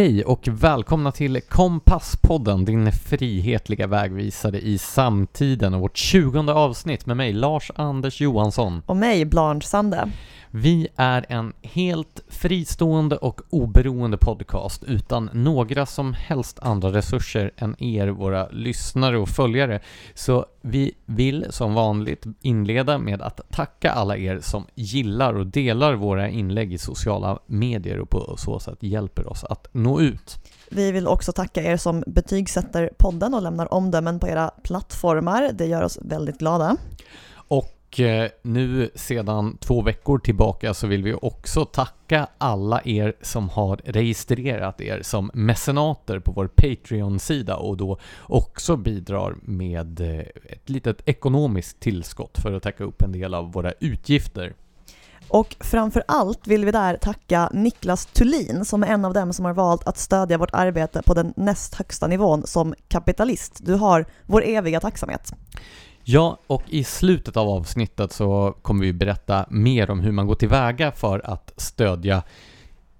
Hej och välkomna till Kompasspodden, din frihetliga vägvisare i samtiden och vårt tjugonde avsnitt med mig, Lars-Anders Johansson. Och mig, Blanche Sande. Vi är en helt fristående och oberoende podcast utan några som helst andra resurser än er, våra lyssnare och följare. Så vi vill som vanligt inleda med att tacka alla er som gillar och delar våra inlägg i sociala medier och på så sätt hjälper oss att nå ut. Vi vill också tacka er som betygsätter podden och lämnar omdömen på era plattformar. Det gör oss väldigt glada. Och och eh, nu sedan två veckor tillbaka så vill vi också tacka alla er som har registrerat er som mecenater på vår Patreon-sida och då också bidrar med eh, ett litet ekonomiskt tillskott för att täcka upp en del av våra utgifter. Och framför allt vill vi där tacka Niklas Thulin som är en av dem som har valt att stödja vårt arbete på den näst högsta nivån som kapitalist. Du har vår eviga tacksamhet. Ja, och i slutet av avsnittet så kommer vi berätta mer om hur man går tillväga för att stödja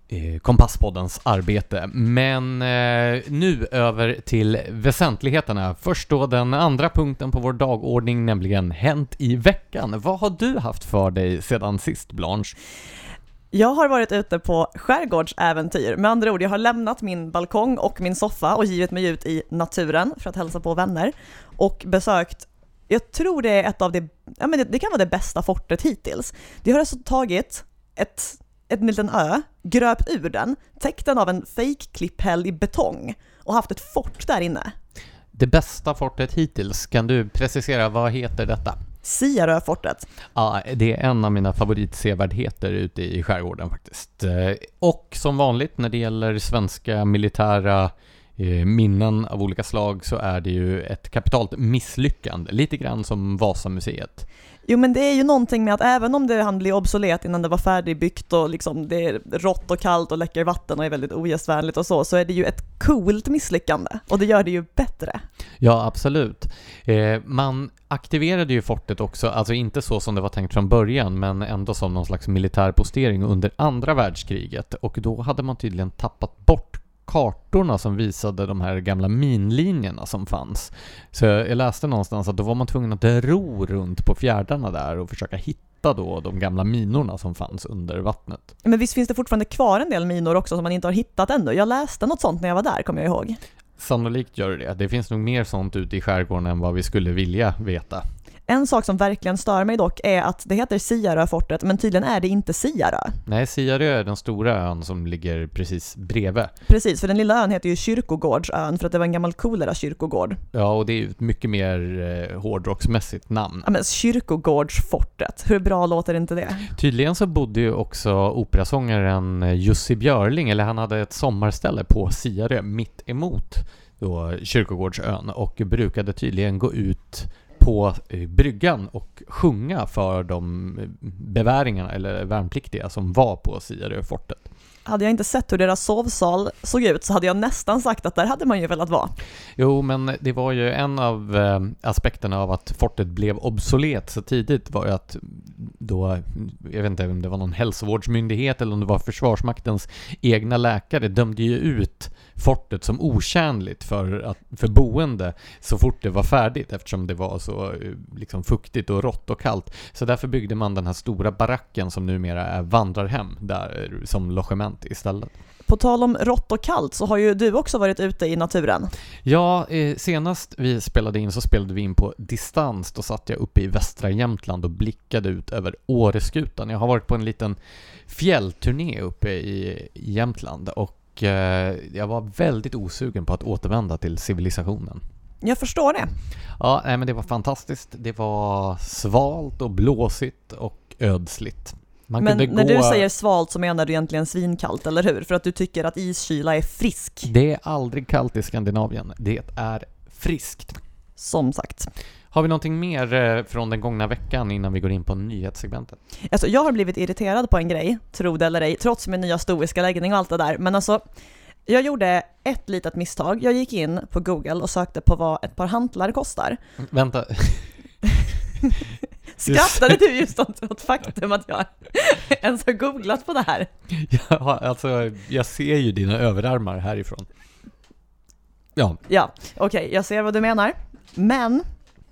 eh, Kompasspoddens arbete. Men eh, nu över till väsentligheterna. Först då den andra punkten på vår dagordning, nämligen Hänt i veckan. Vad har du haft för dig sedan sist, Blanche? Jag har varit ute på skärgårdsäventyr, med andra ord, jag har lämnat min balkong och min soffa och givit mig ut i naturen för att hälsa på vänner och besökt jag tror det är ett av de, ja men det, det kan vara det bästa fortet hittills. De har alltså tagit ett, en liten ö, gröpt ur den, täckt den av en fake-klipphäll i betong och haft ett fort där inne. Det bästa fortet hittills, kan du precisera vad heter detta? Siaröfortet. Ja, det är en av mina favoritsevärdheter ute i skärgården faktiskt. Eh, och som vanligt när det gäller svenska militära minnen av olika slag så är det ju ett kapitalt misslyckande, lite grann som Vasamuseet. Jo men det är ju någonting med att även om det hann bli obsolet innan det var färdigbyggt och liksom det är rått och kallt och läcker vatten och är väldigt ogästvänligt och så, så är det ju ett coolt misslyckande och det gör det ju bättre. Ja, absolut. Eh, man aktiverade ju fortet också, alltså inte så som det var tänkt från början, men ändå som någon slags militär postering under andra världskriget och då hade man tydligen tappat bort kartorna som visade de här gamla minlinjerna som fanns. Så jag läste någonstans att då var man tvungen att ro runt på fjärdarna där och försöka hitta då de gamla minorna som fanns under vattnet. Men visst finns det fortfarande kvar en del minor också som man inte har hittat ännu? Jag läste något sånt när jag var där, kommer jag ihåg. Sannolikt gör det det. Finns nog mer sånt ute i skärgården än vad vi skulle vilja veta. En sak som verkligen stör mig dock är att det heter Siaröfortet, men tydligen är det inte Siarö. Nej, Siarö är den stora ön som ligger precis bredvid. Precis, för den lilla ön heter ju Kyrkogårdsön för att det var en gammal kolera kyrkogård. Ja, och det är ju ett mycket mer eh, hårdrocksmässigt namn. Ja, men Kyrkogårdsfortet, hur bra låter inte det? Tydligen så bodde ju också operasångaren eh, Jussi Björling, eller han hade ett sommarställe på Siarö mitt emot då Kyrkogårdsön och brukade tydligen gå ut på eh, bryggan och sjunga för de beväringarna eller värnpliktiga som var på Siaröfortet. Hade jag inte sett hur deras sovsal såg ut så hade jag nästan sagt att där hade man ju velat vara. Jo, men det var ju en av eh, aspekterna av att fortet blev obsolet så tidigt var ju att då, jag vet inte om det var någon hälsovårdsmyndighet eller om det var Försvarsmaktens egna läkare dömde ju ut fortet som otjänligt för, att, för boende så fort det var färdigt eftersom det var så liksom, fuktigt och rått och kallt. Så därför byggde man den här stora baracken som numera är vandrarhem där som logement istället. På tal om rått och kallt så har ju du också varit ute i naturen. Ja, eh, senast vi spelade in så spelade vi in på distans. Då satt jag uppe i västra Jämtland och blickade ut över Åreskutan. Jag har varit på en liten fjällturné uppe i Jämtland och Eh, jag var väldigt osugen på att återvända till civilisationen. Jag förstår det. Ja, nej, men det var fantastiskt. Det var svalt och blåsigt och ödsligt. Man men när gå... du säger svalt så menar du egentligen svinkallt, eller hur? För att du tycker att iskyla är frisk. Det är aldrig kallt i Skandinavien. Det är friskt. Som sagt. Har vi någonting mer eh, från den gångna veckan innan vi går in på nyhetssegmentet? Alltså, jag har blivit irriterad på en grej, tro det eller ej, trots min nya stoiska läggning och allt det där. Men alltså, jag gjorde ett litet misstag. Jag gick in på Google och sökte på vad ett par hantlar kostar. Vänta. Skrattade du just åt, faktum att jag ens har googlat på det här? Ja, alltså, jag ser ju dina överarmar härifrån. Ja, Ja, okej, jag ser vad du menar. Men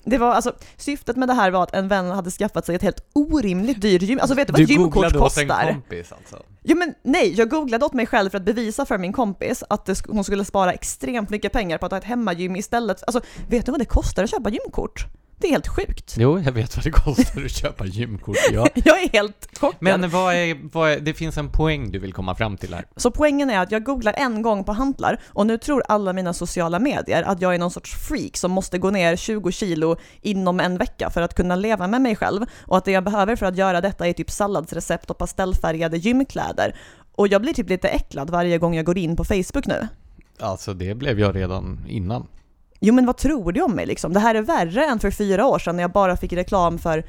det var alltså, syftet med det här var att en vän hade skaffat sig ett helt orimligt dyrt gym. Alltså vet du vad ett du gymkort googlade åt en kostar? kompis alltså? Jo men nej, jag googlade åt mig själv för att bevisa för min kompis att det, hon skulle spara extremt mycket pengar på att ha ett hemmagym istället. Alltså, vet du vad det kostar att köpa gymkort? Det är helt sjukt. Jo, jag vet vad det kostar att köpa gymkort, ja. Jag är helt chockad. Men vad är, vad är, det finns en poäng du vill komma fram till här. Så poängen är att jag googlar en gång på hantlar och nu tror alla mina sociala medier att jag är någon sorts freak som måste gå ner 20 kilo inom en vecka för att kunna leva med mig själv och att det jag behöver för att göra detta är typ salladsrecept och pastellfärgade gymkläder. Och jag blir typ lite äcklad varje gång jag går in på Facebook nu. Alltså det blev jag redan innan. Jo men vad tror du om mig liksom? Det här är värre än för fyra år sedan när jag bara fick reklam för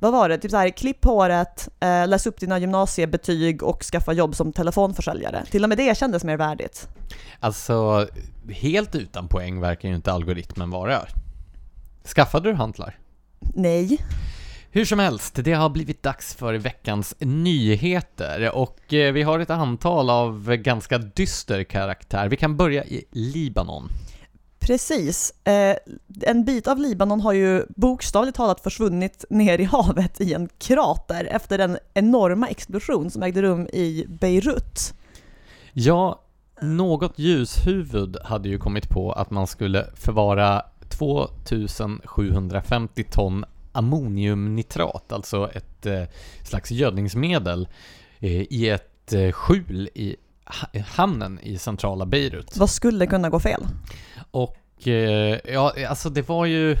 vad var det? Typ så här, klipp håret, eh, läs upp dina gymnasiebetyg och skaffa jobb som telefonförsäljare. Till och med det kändes mer värdigt. Alltså, helt utan poäng verkar ju inte algoritmen vara. Skaffade du hantlar? Nej. Hur som helst, det har blivit dags för veckans nyheter och eh, vi har ett antal av ganska dyster karaktär. Vi kan börja i Libanon. Precis. Eh, en bit av Libanon har ju bokstavligt talat försvunnit ner i havet i en krater efter den enorma explosion som ägde rum i Beirut. Ja, något ljushuvud hade ju kommit på att man skulle förvara 2750 ton ammoniumnitrat, alltså ett eh, slags gödningsmedel, eh, i ett eh, skjul i ha- hamnen i centrala Beirut. Vad skulle kunna gå fel? Och eh, ja, alltså det var ju,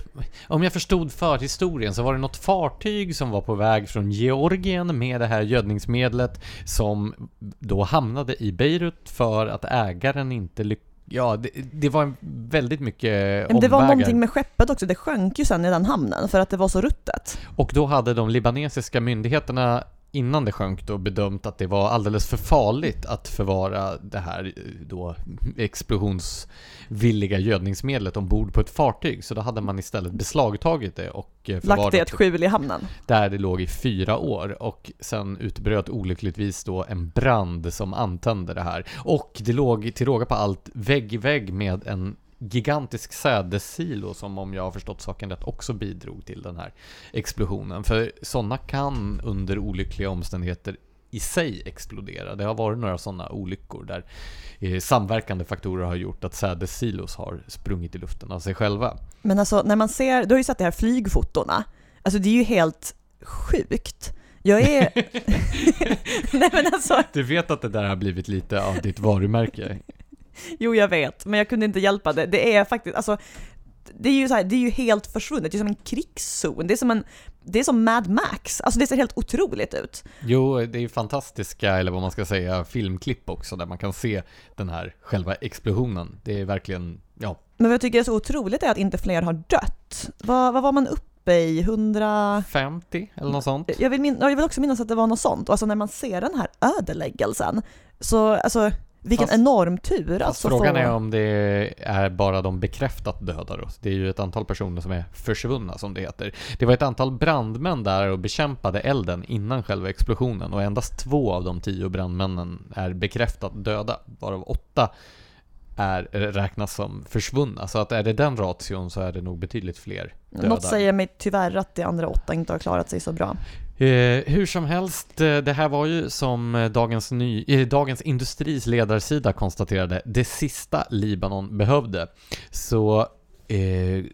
om jag förstod förhistorien så var det något fartyg som var på väg från Georgien med det här gödningsmedlet som då hamnade i Beirut för att ägaren inte lyckades Ja, det, det var väldigt mycket Men det var omvägar. någonting med skeppet också, det sjönk ju sen i den hamnen för att det var så ruttet. Och då hade de libanesiska myndigheterna innan det sjönk då bedömt att det var alldeles för farligt att förvara det här eh, då explosionsvilliga gödningsmedlet ombord på ett fartyg. Så då hade man istället beslagtagit det och eh, Lagt förvarat i ett skjul i hamnen. där det låg i fyra år och sen utbröt olyckligtvis då en brand som antände det här. Och det låg till råga på allt vägg i vägg med en gigantisk sädessilo som om jag har förstått saken rätt också bidrog till den här explosionen. För sådana kan under olyckliga omständigheter i sig explodera. Det har varit några sådana olyckor där eh, samverkande faktorer har gjort att sädessilos har sprungit i luften av sig själva. Men alltså när man ser, du har ju sett de här flygfotona, alltså det är ju helt sjukt. Jag är... Nej men alltså, Du vet att det där har blivit lite av ditt varumärke? jo jag vet, men jag kunde inte hjälpa det. Det är faktiskt, alltså det är ju så här, det är ju helt försvunnet, det är som en krigszon, det är som en, det är som Mad Max, alltså det ser helt otroligt ut. Jo, det är ju fantastiska, eller vad man ska säga, filmklipp också där man kan se den här själva explosionen. Det är verkligen, ja, Men vad jag tycker är så otroligt är att inte fler har dött. Vad, vad var man uppe i? 100? 50 eller något sånt. Jag vill, min, jag vill också minnas att det var något sånt. Och alltså när man ser den här ödeläggelsen, så alltså vilken Fast- enorm tur alltså. frågan få- är om det är bara de bekräftat döda då. Det är ju ett antal personer som är försvunna som det heter. Det var ett antal brandmän där och bekämpade elden innan själva explosionen och endast två av de tio brandmännen är bekräftat döda, varav åtta är, räknas som försvunna. Så att är det den ration så är det nog betydligt fler döda. Något säger mig tyvärr att de andra åtta inte har klarat sig så bra. Eh, hur som helst, eh, det här var ju som eh, Dagens, ny, eh, Dagens Industris ledarsida konstaterade, det sista Libanon behövde. Så, eh,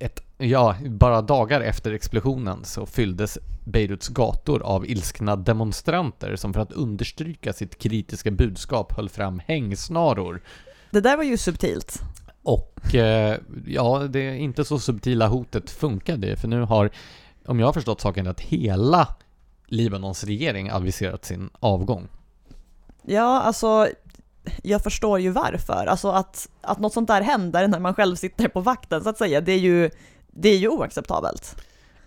ett, ja, bara dagar efter explosionen så fylldes Beiruts gator av ilskna demonstranter som för att understryka sitt kritiska budskap höll fram hängsnaror. Det där var ju subtilt. Och ja, det inte så subtila hotet funkade för nu har, om jag har förstått saken rätt, hela Libanons regering aviserat sin avgång. Ja, alltså jag förstår ju varför. Alltså att, att något sånt där händer när man själv sitter på vakten så att säga, det är ju, det är ju oacceptabelt.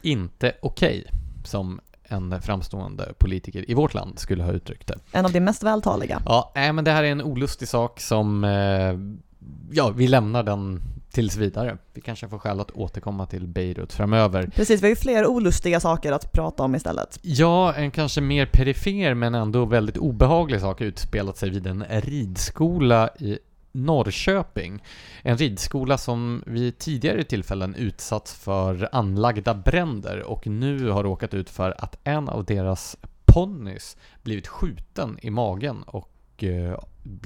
Inte okej, som en framstående politiker i vårt land skulle ha uttryckt det. En av de mest vältaliga. Ja, nej, men det här är en olustig sak som, eh, ja, vi lämnar den tills vidare. Vi kanske får skäl att återkomma till Beirut framöver. Precis, vi har ju fler olustiga saker att prata om istället. Ja, en kanske mer perifer men ändå väldigt obehaglig sak utspelat sig vid en ridskola i Norrköping. En ridskola som vid tidigare tillfällen utsatts för anlagda bränder och nu har råkat ut för att en av deras ponnys blivit skjuten i magen och och eh,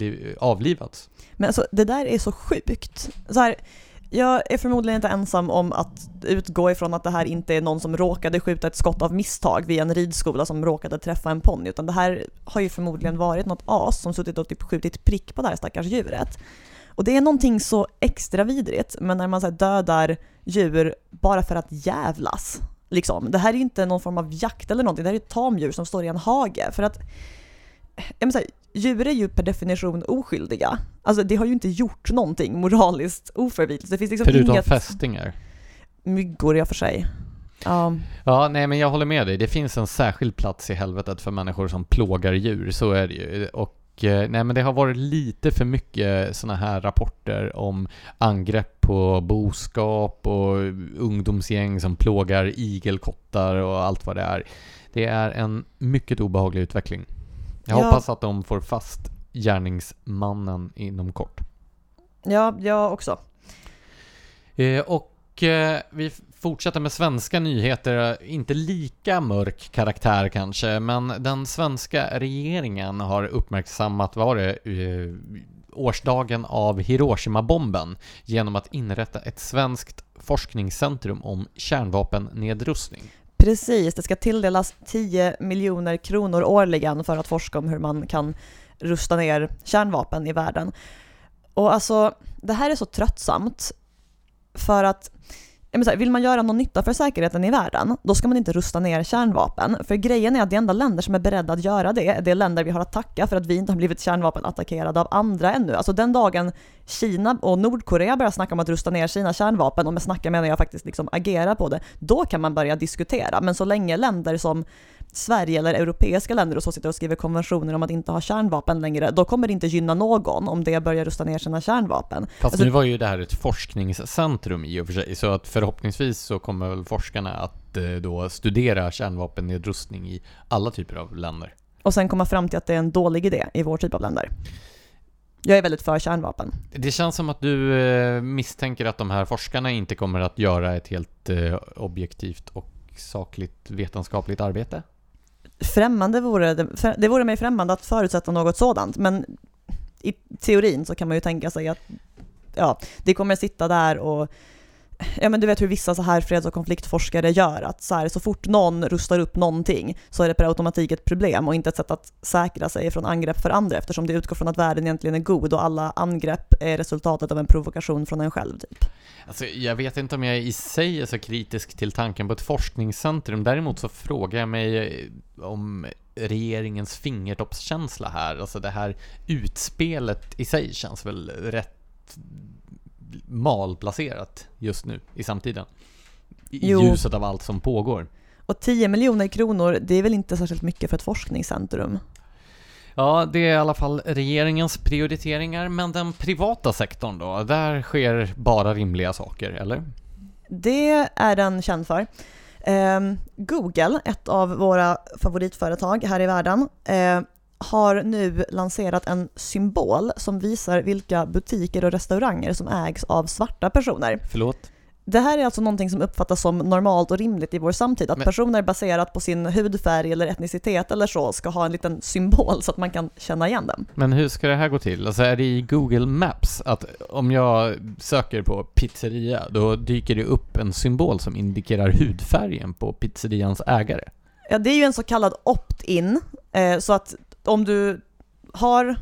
eh, avlivats. Men alltså det där är så sjukt. Så här, jag är förmodligen inte ensam om att utgå ifrån att det här inte är någon som råkade skjuta ett skott av misstag vid en ridskola som råkade träffa en ponny, utan det här har ju förmodligen varit något as som suttit och typ skjutit prick på det här stackars djuret. Och det är någonting så extra vidrigt, men när man så här, dödar djur bara för att jävlas, liksom. Det här är inte någon form av jakt eller någonting, det här är ett tamdjur som står i en hage. För att, eh, jag menar, djur är ju per definition oskyldiga. Alltså det har ju inte gjort någonting moraliskt oförvitligt. Det finns liksom Förutom inget... fästingar. Myggor och för sig. Ja. Ja, nej men jag håller med dig. Det finns en särskild plats i helvetet för människor som plågar djur, så är det ju. Och eh, nej men det har varit lite för mycket sådana här rapporter om angrepp på boskap och ungdomsgäng som plågar igelkottar och allt vad det är. Det är en mycket obehaglig utveckling. Jag Ja. hoppas att de får fast gärningsmannen inom kort. ja, jag också. Eh, och eh, vi fortsätter med svenska nyheter, inte lika mörk karaktär kanske, men den svenska regeringen har uppmärksammat, vad var det, eh, årsdagen av Hiroshima-bomben genom att inrätta ett svenskt forskningscentrum om kärnvapennedrustning. Precis, det ska tilldelas 10 miljoner kronor årligen för att forska om hur man kan rusta ner kärnvapen i världen. Och alltså, det här är så tröttsamt för att jag menar så här, vill man göra någon nytta för säkerheten i världen, då ska man inte rusta ner kärnvapen. För grejen är att de enda länder som är beredda att göra det, det är länder vi har att tacka för att vi inte har blivit kärnvapenattackerade av andra ännu. Alltså den dagen Kina och Nordkorea börjar snacka om att rusta ner sina kärnvapen, och med snacka menar jag faktiskt liksom agera på det, då kan man börja diskutera. Men så länge länder som Sverige eller europeiska länder och så sitter och skriver konventioner om att inte ha kärnvapen längre, då kommer det inte gynna någon om det börjar rusta ner sina kärnvapen. Fast Alltså- nu var ju det här ett forskningscentrum i och för sig, så att förhoppningsvis så kommer väl forskarna att eh, då studera kärnvapennedrustning i alla typer av länder. och sen komma fram till att det är en dålig idé i vår typ av länder. Jag är väldigt för kärnvapen. Det känns som att du eh, misstänker att de här forskarna inte kommer att göra ett helt eh, objektivt och sakligt vetenskapligt arbete. Främmande vore det, det vore mig främmande att förutsätta något sådant, men i teorin så kan man ju tänka sig att ja, det kommer sitta där och Ja men du vet hur vissa så här freds och konfliktforskare gör, att så, här, så fort någon rustar upp någonting så är det per automatik ett problem och inte ett sätt att säkra sig från angrepp för andra eftersom det utgår från att världen egentligen är god och alla angrepp är resultatet av en provokation från en själv. Typ. Alltså, jag vet inte om jag i sig är så kritisk till tanken på ett forskningscentrum. Däremot så frågar jag mig eh, om regeringens fingertoppskänsla här. Alltså det här utspelet i sig känns väl rätt malplacerat just nu i samtiden. I Jo. ljuset av allt som pågår. Och 10 miljoner kronor, det är väl inte särskilt mycket för ett forskningscentrum? Ja, det är i alla fall regeringens prioriteringar, men den privata sektorn då? Där sker bara rimliga saker, eller? Det är den känd för. Ehm, Google, ett av våra favoritföretag här i världen, eh, har nu lanserat en symbol som visar vilka butiker och restauranger som ägs av svarta personer. Förlåt? Det här är alltså någonting som uppfattas som normalt och rimligt i vår samtid, att Men- personer baserat på sin hudfärg eller etnicitet eller så ska ha en liten symbol så att man kan känna igen dem. Men hur ska det här gå till? Alltså är det i Google Maps att om jag söker på pizzeria, då dyker det upp en symbol som indikerar hudfärgen på pizzerians ägare? Ja, det är ju en så kallad opt-in, eh, så att om du har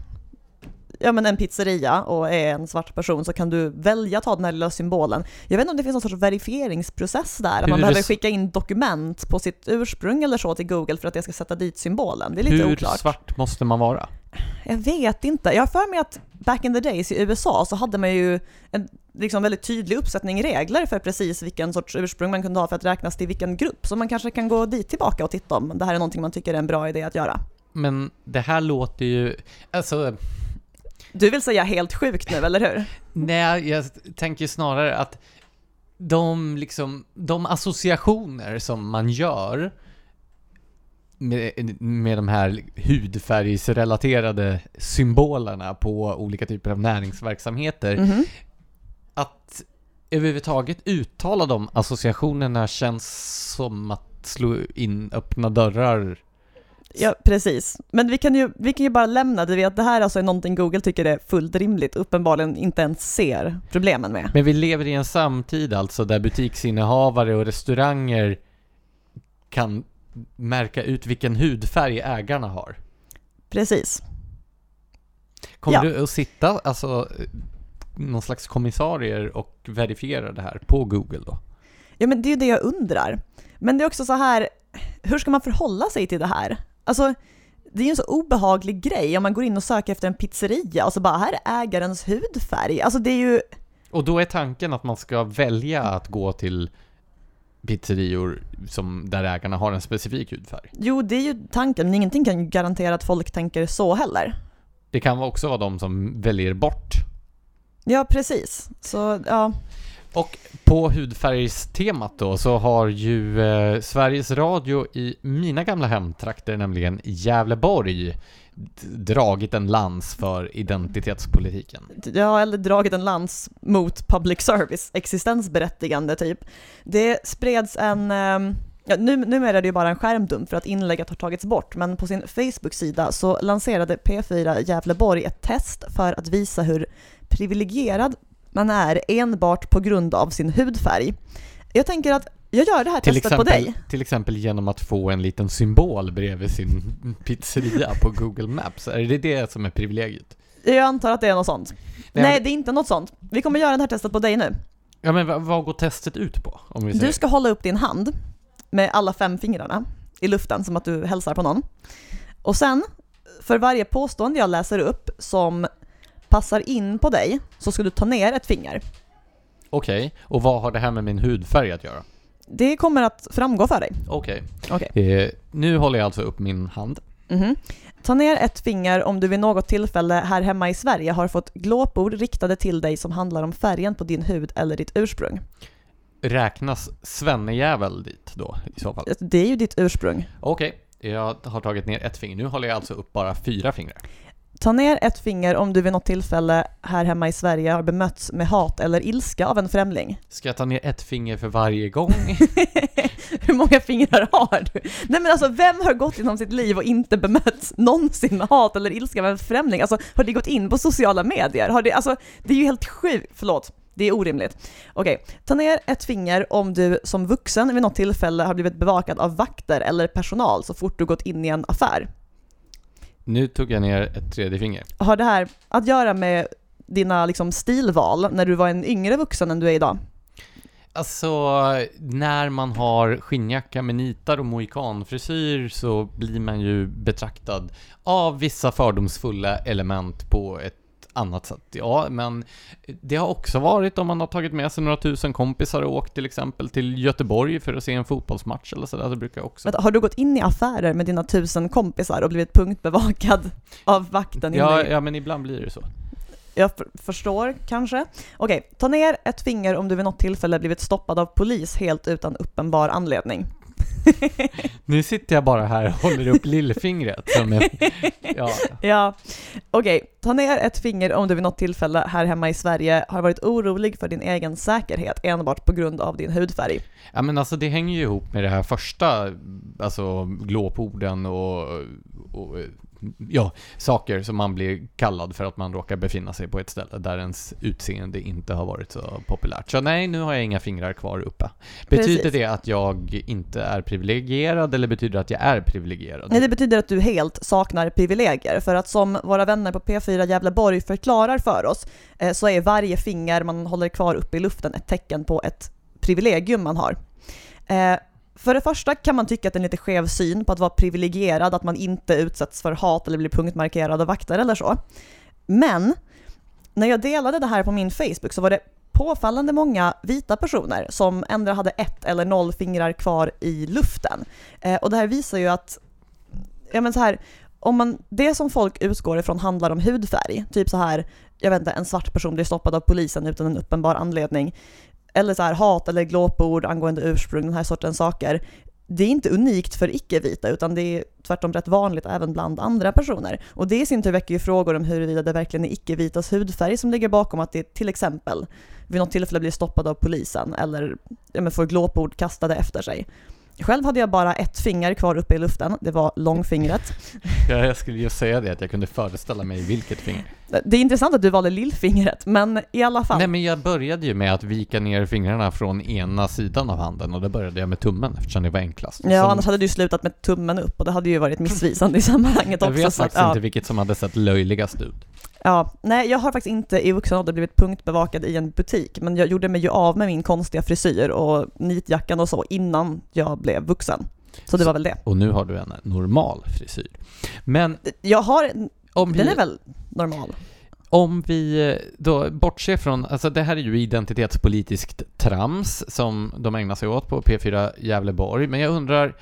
ja, men en pizzeria och är en svart person så kan du välja att ha den här lilla symbolen. Jag vet inte om det finns någon sorts verifieringsprocess där, att man Hur behöver skicka in dokument på sitt ursprung eller så till Google för att det ska sätta dit symbolen. Det är lite Hur oklart. svart måste man vara? Jag vet inte. Jag har för mig att back in the days i USA så hade man ju en liksom väldigt tydlig uppsättning regler för precis vilken sorts ursprung man kunde ha för att räknas till vilken grupp. Så man kanske kan gå dit tillbaka och titta om det här är någonting man tycker är en bra idé att göra. Men det här låter ju... Alltså... Du vill säga helt sjukt nu, eller hur? Nej, jag tänker snarare att de, liksom, de associationer som man gör med, med de här hudfärgsrelaterade symbolerna på olika typer av näringsverksamheter, Mhm. att överhuvudtaget uttala de associationerna känns som att slå in öppna dörrar. Ja, precis. Men vi kan ju, vi kan ju bara lämna det vid att det här alltså är någonting Google tycker är fullt rimligt, uppenbarligen inte ens ser problemen med. Men vi lever i en samtid alltså där butiksinnehavare och restauranger kan märka ut vilken hudfärg ägarna har. Precis. Kommer Ja. du att sitta, alltså, någon slags kommissarier och verifiera det här på Google då? Ja, men det är ju det jag undrar. Men det är också så här, hur ska man förhålla sig till det här? Alltså, det är ju en så obehaglig grej om man går in och söker efter en pizzeria och så bara, här är ägarens hudfärg. Alltså det är ju, Och då är tanken att man ska välja att gå till pizzerior som, där ägarna har en specifik hudfärg. jo det är ju tanken, men ingenting kan ju garantera att folk tänker så heller. Det kan också vara de som väljer bort. Ja, precis. Så, ja. Och på hudfärgstemat då så har ju eh, Sveriges Radio i mina gamla hemtrakter, nämligen Gävleborg, dragit en lans för identitetspolitiken. Ja, eller dragit en lans mot public service, existensberättigande typ. Det spreds en, ehm, ja, nu, numera är det ju bara en skärmdump för att inlägget har tagits bort, men på sin Facebook-sida så lanserade P4 Gävleborg ett test för att visa hur privilegierad man är enbart på grund av sin hudfärg. Jag tänker att jag gör det här Till testet exempel, på dig. till exempel genom att få en liten symbol bredvid sin pizzeria på Google Maps. Är det det som är privilegiet? Jag antar att det är något sånt. Nej, Nej, det är inte något sånt. Vi kommer göra det här testet på dig nu. Ja men vad, vad går testet ut på? Om vi säger. Du ska hålla upp din hand med alla fem fingrarna i luften som att du hälsar på någon. Och sen, för varje påstående jag läser upp som passar in på dig, så ska du ta ner ett finger. Okej, och vad har det här med min hudfärg att göra? Det kommer att framgå för dig. Okej. Okej. Eh, nu håller jag alltså upp min hand. Mhm. Ta ner ett finger om du vid något tillfälle här hemma i Sverige har fått glåpord riktade till dig som handlar om färgen på din hud eller ditt ursprung. Räknas svennejävel dit då i så fall? Det är ju ditt ursprung. Okej, jag har tagit ner ett finger. Nu håller jag alltså upp bara fyra fingrar. Ta ner ett finger om du vid något tillfälle här hemma i Sverige har bemötts med hat eller ilska av en främling. Ska jag ta ner ett finger för varje gång? Hur många fingrar har du? Nej men alltså vem har gått genom sitt liv och inte bemötts någonsin med hat eller ilska av en främling? Alltså har det gått in på sociala medier? Har det, alltså det är ju helt sjukt, förlåt. Det är orimligt. Okej, ta ner ett finger om du som vuxen vid något tillfälle har blivit bevakad av vakter eller personal så fort du gått in i en affär. Nu tog jag ner ett tredje finger. Har det här att göra med dina liksom, stilval när du var en yngre vuxen än du är idag? Alltså, när man har skinnjacka med nitar och mohikanfrisyr så blir man ju betraktad av vissa fördomsfulla element på ett annat sätt. Ja, men det har också varit om man har tagit med sig några tusen kompisar och åkt till exempel till Göteborg för att se en fotbollsmatch eller sådär, så brukar jag också... Vänta, Har du gått in i affärer med dina tusen kompisar och blivit punktbevakad av vakten? Ja, ja, men ibland blir det så. Jag för, förstår kanske. Okej, ta ner ett finger om du vid något tillfälle blivit stoppad av polis helt utan uppenbar anledning. Nu sitter jag bara här och håller upp lillfingret som är... Ja, Ja, okej. Ta ner ett finger om du vid något tillfälle här hemma i Sverige har varit orolig för din egen säkerhet enbart på grund av din hudfärg. Ja men alltså det hänger ju ihop med det här första, alltså glåporden och, och ja, saker som man blir kallad för att man råkar befinna sig på ett ställe där ens utseende inte har varit så populärt. Så nej, nu har jag inga fingrar kvar uppe. Betyder Precis. det att jag inte är privilegierad eller betyder det att jag är privilegierad? Nej, det betyder att du helt saknar privilegier, för att som våra vänner på P4 Gävleborg förklarar för oss, eh, så är varje finger man håller kvar uppe i luften ett tecken på ett privilegium man har. För det första kan man tycka att det är en lite skev syn på att vara privilegierad, att man inte utsätts för hat eller blir punktmarkerad av vakter eller så. Men när jag delade det här på min Facebook så var det påfallande många vita personer som ändå hade ett eller noll fingrar kvar i luften. Eh, och det här visar ju att, ja men så här, om man, det som folk utgår ifrån handlar om hudfärg, typ så här, jag vet inte, en svart person blir stoppad av polisen utan en uppenbar anledning, eller så här hat eller glåpord angående ursprung, den här sortens saker. Det är inte unikt för icke-vita utan det är tvärtom rätt vanligt även bland andra personer. Och det i sin tur väcker ju frågor om huruvida det verkligen är icke-vitas hudfärg som ligger bakom att det till exempel vid något tillfälle blir stoppad av polisen eller ja, får glåpord kastade efter sig. Själv hade jag bara ett finger kvar uppe i luften, det var långfingret. Ja, jag skulle just säga det, att jag kunde föreställa mig vilket finger. Det är intressant att du valde lillfingret, men i alla fall. Nej, men jag började ju med att vika ner fingrarna från ena sidan av handen och då började jag med tummen eftersom det var enklast. Ja, Som... annars hade du slutat med tummen upp och det hade ju varit missvisande i sammanhanget också. Jag vet faktiskt att, inte ja. vilket som hade sett löjligast ut. Ja, nej jag har faktiskt inte i vuxen ålder blivit punktbevakad i en butik, men jag gjorde mig ju av med min konstiga frisyr och nitjackan och så innan jag blev vuxen. Så det var väl det. Och nu har du en normal frisyr. Men... Jag har, om den vi, är väl normal? Om vi då bortser från, alltså det här är ju identitetspolitiskt trams som de ägnar sig åt på P4 Gävleborg, men jag undrar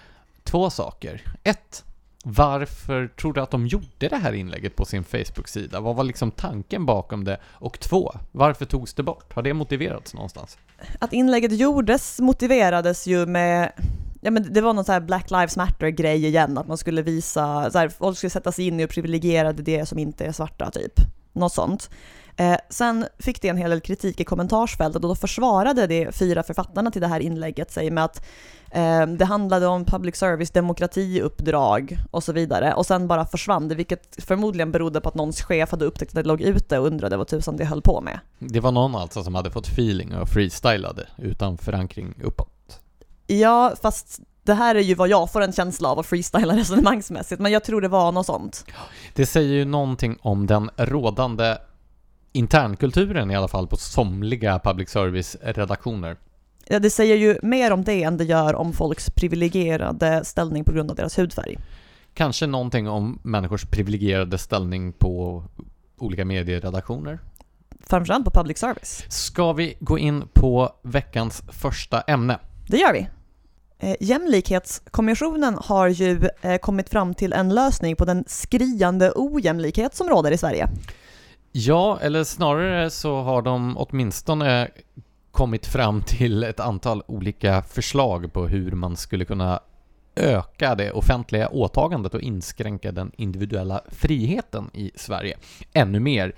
två saker. Ett, varför tror du att de gjorde det här inlägget på sin Facebook-sida? Vad var liksom tanken bakom det? Och två, varför togs det bort? Har det motiverats någonstans? Att inlägget gjordes motiverades ju med Ja men det var någon så här Black Lives Matter-grej igen, att man skulle visa, så här, folk skulle sätta sig in i och privilegierade det som inte är svarta typ. Något sånt. Eh, sen fick det en hel del kritik i kommentarsfältet och då försvarade de fyra författarna till det här inlägget sig med att eh, det handlade om public service demokratiuppdrag och så vidare och sen bara försvann det, vilket förmodligen berodde på att någons chef hade upptäckt att det låg ute och undrade vad tusan det höll på med. Det var någon alltså som hade fått feeling och freestylade utan förankring uppåt? Ja, fast det här är ju vad jag får en känsla av att freestyla resonemangsmässigt, men jag tror det var något sånt. Det säger ju någonting om den rådande internkulturen i alla fall på somliga public service-redaktioner. Ja, det säger ju mer om det än det gör om folks privilegierade ställning på grund av deras hudfärg. Kanske någonting om människors privilegierade ställning på olika medieredaktioner. Framförallt på public service. Ska vi gå in på veckans första ämne? Det gör vi. Eh, jämlikhetskommissionen har ju eh, kommit fram till en lösning på den skriande ojämlikhet som råder i Sverige. Ja, eller snarare så har de åtminstone kommit fram till ett antal olika förslag på hur man skulle kunna öka det offentliga åtagandet och inskränka den individuella friheten i Sverige ännu mer.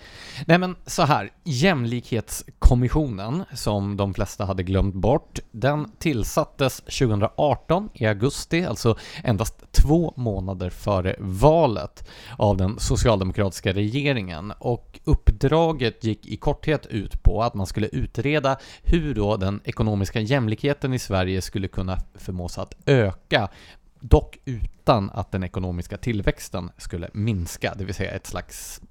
Nej men så här, Jämlikhetskommissionen, som de flesta hade glömt bort, den tillsattes 2018 i augusti, alltså endast två månader före valet av den socialdemokratiska regeringen och uppdraget gick i korthet ut på att man skulle utreda hur då den ekonomiska jämlikheten i Sverige skulle kunna förmås att öka dock utan att den ekonomiska tillväxten skulle minska, det vill säga ett slags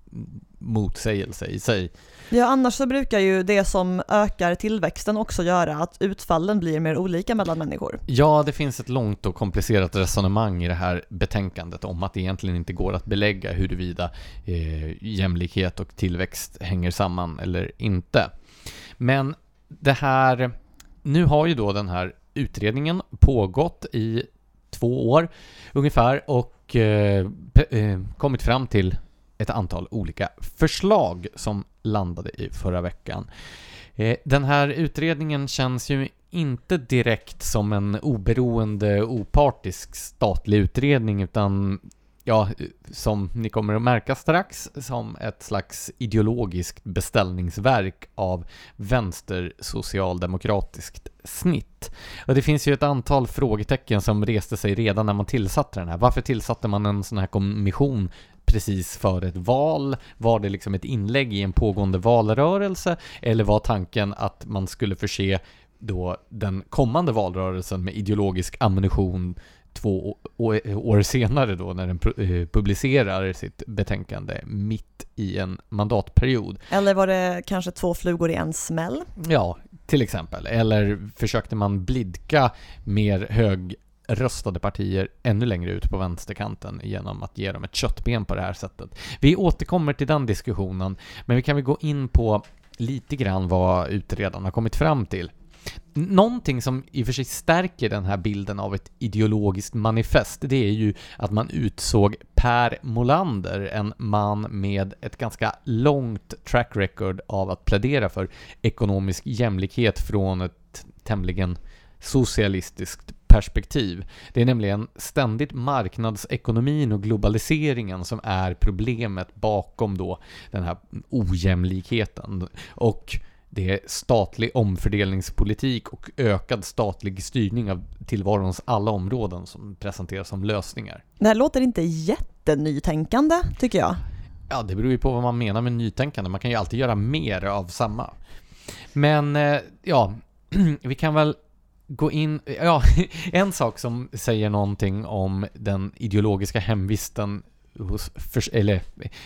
motsägelse i sig. Ja, annars så brukar ju det som ökar tillväxten också göra att utfallen blir mer olika mellan människor. Ja, det finns ett långt och komplicerat resonemang i det här betänkandet om att det egentligen inte går att belägga huruvida eh, jämlikhet och tillväxt hänger samman eller inte. Men det här, nu har ju då den här utredningen pågått i två år ungefär och eh, eh, kommit fram till ett antal olika förslag som landade i förra veckan. Eh, den här utredningen känns ju inte direkt som en oberoende, opartisk statlig utredning utan ja, som ni kommer att märka strax, som ett slags ideologiskt beställningsverk av vänstersocialdemokratiskt snitt. Och det finns ju ett antal frågetecken som reste sig redan när man tillsatte den här. Varför tillsatte man en sån här kommission precis före ett val? Var det liksom ett inlägg i en pågående valrörelse? Eller var tanken att man skulle förse då den kommande valrörelsen med ideologisk ammunition två år senare då när den eh, publicerar sitt betänkande mitt i en mandatperiod. Eller var det kanske två flugor i en smäll? Ja, till exempel. Eller försökte man blidka mer högröstade partier ännu längre ut på vänsterkanten genom att ge dem ett köttben på det här sättet. Vi återkommer till den diskussionen, men vi kan väl gå in på lite grann vad utredarna har kommit fram till. Någonting som i och för sig stärker den här bilden av ett ideologiskt manifest, det är ju att man utsåg Per Molander, en man med ett ganska långt track record av att plädera för ekonomisk jämlikhet från ett tämligen socialistiskt perspektiv. Det är nämligen ständigt marknadsekonomin och globaliseringen som är problemet bakom då den här ojämlikheten. Och det är statlig omfördelningspolitik och ökad statlig styrning av tillvarons alla områden som presenteras som lösningar. Det här låter inte jättenytänkande, tycker jag. Ja, det beror ju på vad man menar med nytänkande. Man kan ju alltid göra mer av samma. Men, eh, ja, vi kan väl gå in, ja, en sak som säger någonting om den ideologiska hemvisten hos, för, eller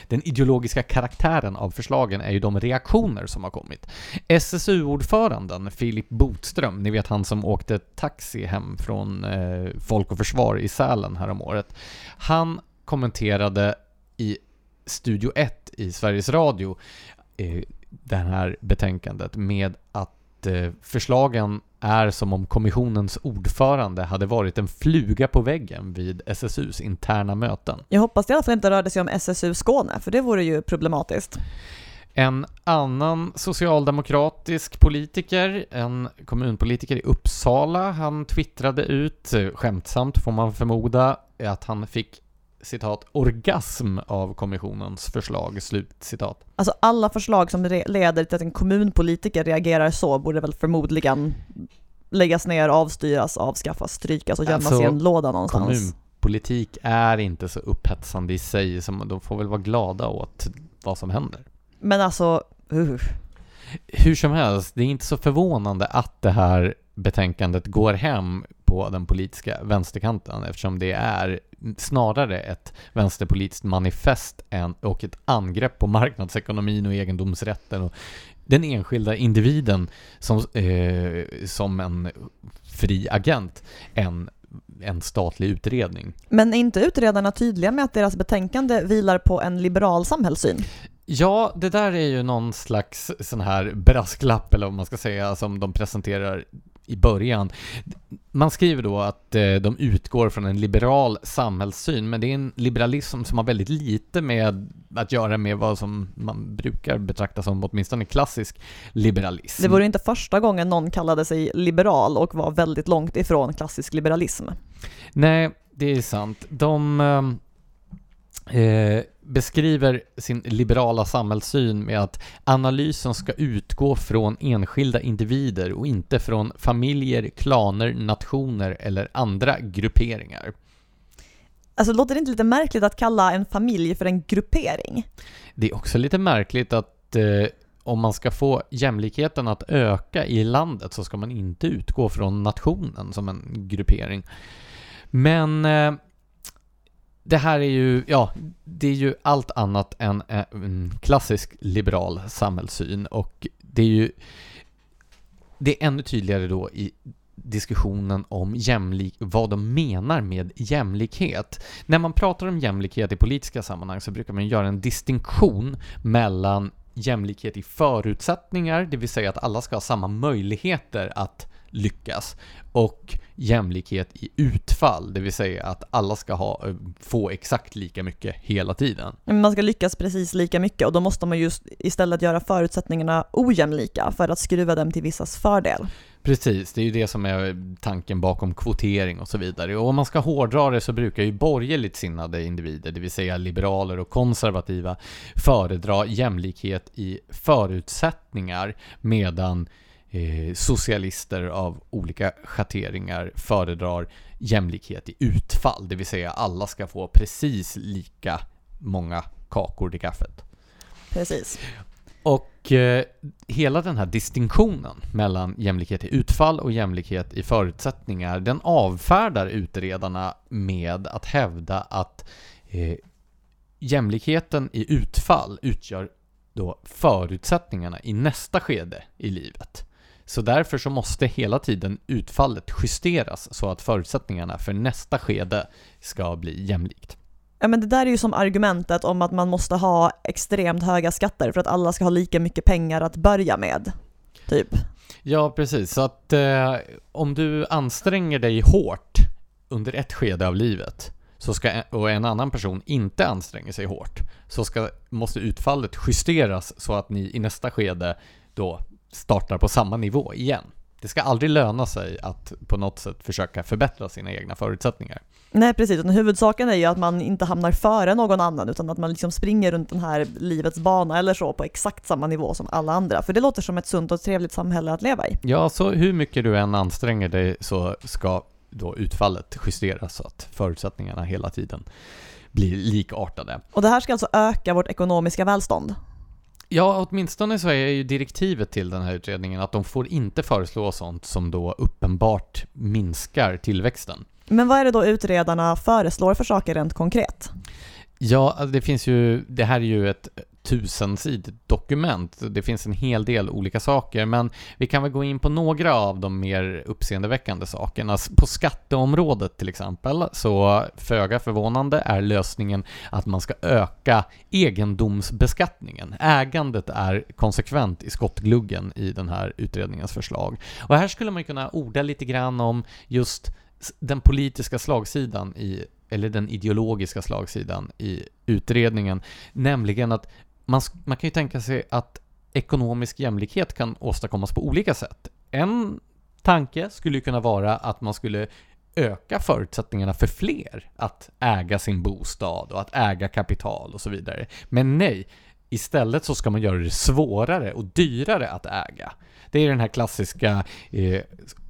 den ideologiska karaktären av förslagen är ju de reaktioner som har kommit. SSU-ordföranden Filip Botström, ni vet han som åkte taxi hem från eh, Folk och Försvar i Sälen häromåret, han kommenterade i Studio 1 i Sveriges Radio eh, det här betänkandet med att förslagen är som om kommissionens ordförande hade varit en fluga på väggen vid SSUs interna möten. Jag hoppas det i alla fall inte rörde sig om SSU Skåne, för det vore ju problematiskt. En annan socialdemokratisk politiker, en kommunpolitiker i Uppsala, han twittrade ut, skämtsamt får man förmoda, att han fick citat, orgasm av kommissionens förslag, slut citat. Alltså alla förslag som leder till att en kommunpolitiker reagerar så borde väl förmodligen läggas ner, avstyras, avskaffas, strykas och gömmas alltså, i en låda någonstans. Kommunpolitik är inte så upphetsande i sig, som de får väl vara glada åt vad som händer. Men alltså, uh. Hur som helst, det är inte så förvånande att det här betänkandet går hem på den politiska vänsterkanten eftersom det är snarare ett vänsterpolitiskt manifest än, och ett angrepp på marknadsekonomin och egendomsrätten och den enskilda individen som, eh, som en fri agent än en statlig utredning. Men är inte utredarna tydliga med att deras betänkande vilar på en liberal samhällssyn? Ja, det där är ju någon slags sån här brasklapp eller vad man ska säga som de presenterar i början. Man skriver då att eh, de utgår från en liberal samhällssyn, men det är en liberalism som har väldigt lite med att göra med vad som man brukar betrakta som åtminstone klassisk liberalism. Det vore inte första gången någon kallade sig liberal och var väldigt långt ifrån klassisk liberalism. Nej, det är sant. De eh, eh beskriver sin liberala samhällssyn med att analysen ska utgå från enskilda individer och inte från familjer, klaner, nationer eller andra grupperingar. Alltså låter det inte lite märkligt att kalla en familj för en gruppering? Det är också lite märkligt att eh, om man ska få jämlikheten att öka i landet så ska man inte utgå från nationen som en gruppering. Men eh, det här är ju, ja, det är ju allt annat än eh, en klassisk liberal samhällssyn och det är ju det är ännu tydligare då i diskussionen om jämlik, vad de menar med jämlikhet. När man pratar om jämlikhet i politiska sammanhang så brukar man göra en distinktion mellan jämlikhet i förutsättningar, det vill säga att alla ska ha samma möjligheter att lyckas och jämlikhet i utfall, det vill säga att alla ska ha, få exakt lika mycket hela tiden. Man ska lyckas precis lika mycket och då måste man just istället göra förutsättningarna ojämlika för att skruva dem till vissas fördel. Precis, det är ju det som är tanken bakom kvotering och så vidare. Och om man ska hårdra det så brukar ju borgerligt sinnade individer, det vill säga liberaler och konservativa, föredra jämlikhet i förutsättningar medan eh, socialister av olika schatteringar föredrar jämlikhet i utfall, det vill säga alla ska få precis lika många kakor till kaffet. Precis. Och eh, hela den här distinktionen mellan jämlikhet i utfall och jämlikhet i förutsättningar, den avfärdar utredarna med att hävda att eh, jämlikheten i utfall utgör då förutsättningarna i nästa skede i livet. Så därför så måste hela tiden utfallet justeras så att förutsättningarna för nästa skede ska bli jämlikt. Ja men det där är ju som argumentet om att man måste ha extremt höga skatter för att alla ska ha lika mycket pengar att börja med. typ. Ja, precis. Så att eh, om du anstränger dig hårt under ett skede av livet så ska, och en annan person inte anstränger sig hårt så ska, måste utfallet justeras så att ni i nästa skede då startar på samma nivå igen. Det ska aldrig löna sig att på något sätt försöka förbättra sina egna förutsättningar. Nej precis, utan huvudsaken är ju att man inte hamnar före någon annan utan att man liksom springer runt den här livets bana eller så på exakt samma nivå som alla andra. För det låter som ett sunt och trevligt samhälle att leva i. Ja, så hur mycket du än anstränger dig så ska då utfallet justeras så att förutsättningarna hela tiden blir likartade. Och det här ska alltså öka vårt ekonomiska välstånd? Ja, åtminstone så är ju direktivet till den här utredningen att de får inte föreslå sånt som då uppenbart minskar tillväxten. Men vad är det då utredarna föreslår för saker rent konkret? Ja, det finns ju, det här är ju ett tusensidigt dokument. Det finns en hel del olika saker, men vi kan väl gå in på några av de mer uppseendeväckande sakerna. På skatteområdet till exempel, så föga förvånande är lösningen att man ska öka egendomsbeskattningen. Ägandet är konsekvent i skottgluggen i den här utredningens förslag. Och här skulle man kunna orda lite grann om just den politiska slagsidan i eller den ideologiska slagsidan i utredningen, nämligen att man, man kan ju tänka sig att ekonomisk jämlikhet kan åstadkommas på olika sätt. En tanke skulle ju kunna vara att man skulle öka förutsättningarna för fler att äga sin bostad och att äga kapital och så vidare. Men nej, istället så ska man göra det svårare och dyrare att äga. Det är den här klassiska eh,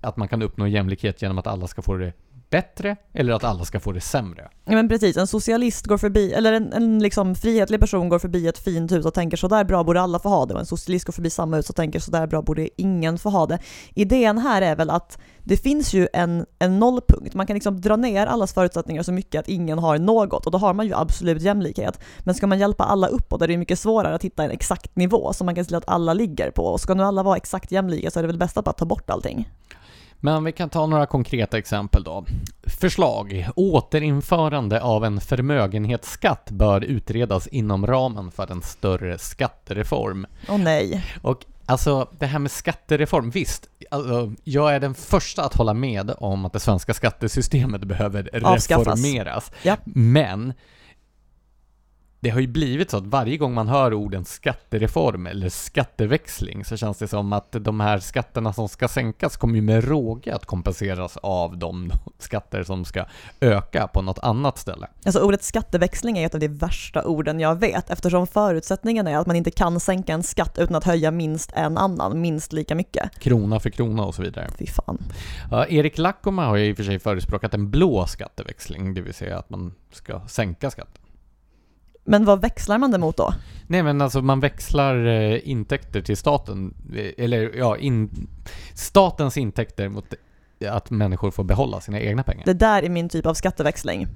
att man kan uppnå jämlikhet genom att alla ska få det bättre eller att alla ska få det sämre. Ja men precis, en socialist går förbi, eller en, en liksom frihetlig person går förbi ett fint hus och tänker ”sådär bra borde alla få ha det och en socialist går förbi samma hus och tänker ”sådär bra borde ingen få ha det. Idén här är väl att det finns ju en, en nollpunkt, man kan liksom dra ner allas förutsättningar så mycket att ingen har något och då har man ju absolut jämlikhet. Men ska man hjälpa alla uppåt är det mycket svårare att hitta en exakt nivå som man kan se till att alla ligger på och ska nu alla vara exakt jämlika så är det väl bäst att bara ta bort allting. Men vi kan ta några konkreta exempel då. Förslag. Återinförande av en förmögenhetsskatt bör utredas inom ramen för en större skattereform. Åh oh, nej. Och Alltså det här med skattereform, visst, alltså, jag är den första att hålla med om att det svenska skattesystemet behöver reformeras. Ja. Men det har ju blivit så att varje gång man hör orden skattereform eller skatteväxling så känns det som att de här skatterna som ska sänkas kommer ju med råge att kompenseras av de skatter som ska öka på något annat ställe. Alltså ordet skatteväxling är ett av de värsta orden jag vet eftersom förutsättningen är att man inte kan sänka en skatt utan att höja minst en annan, minst lika mycket. Krona för krona och så vidare. Fy fan. Ja, Erik Lackoma har ju i och för sig förespråkat en blå skatteväxling, det vill säga att man ska sänka skatten. Men vad växlar man det mot då? Nej men alltså man växlar eh, intäkter till staten, eh, eller ja, in, statens intäkter mot att människor får behålla sina egna pengar. Det där är min typ av skatteväxling.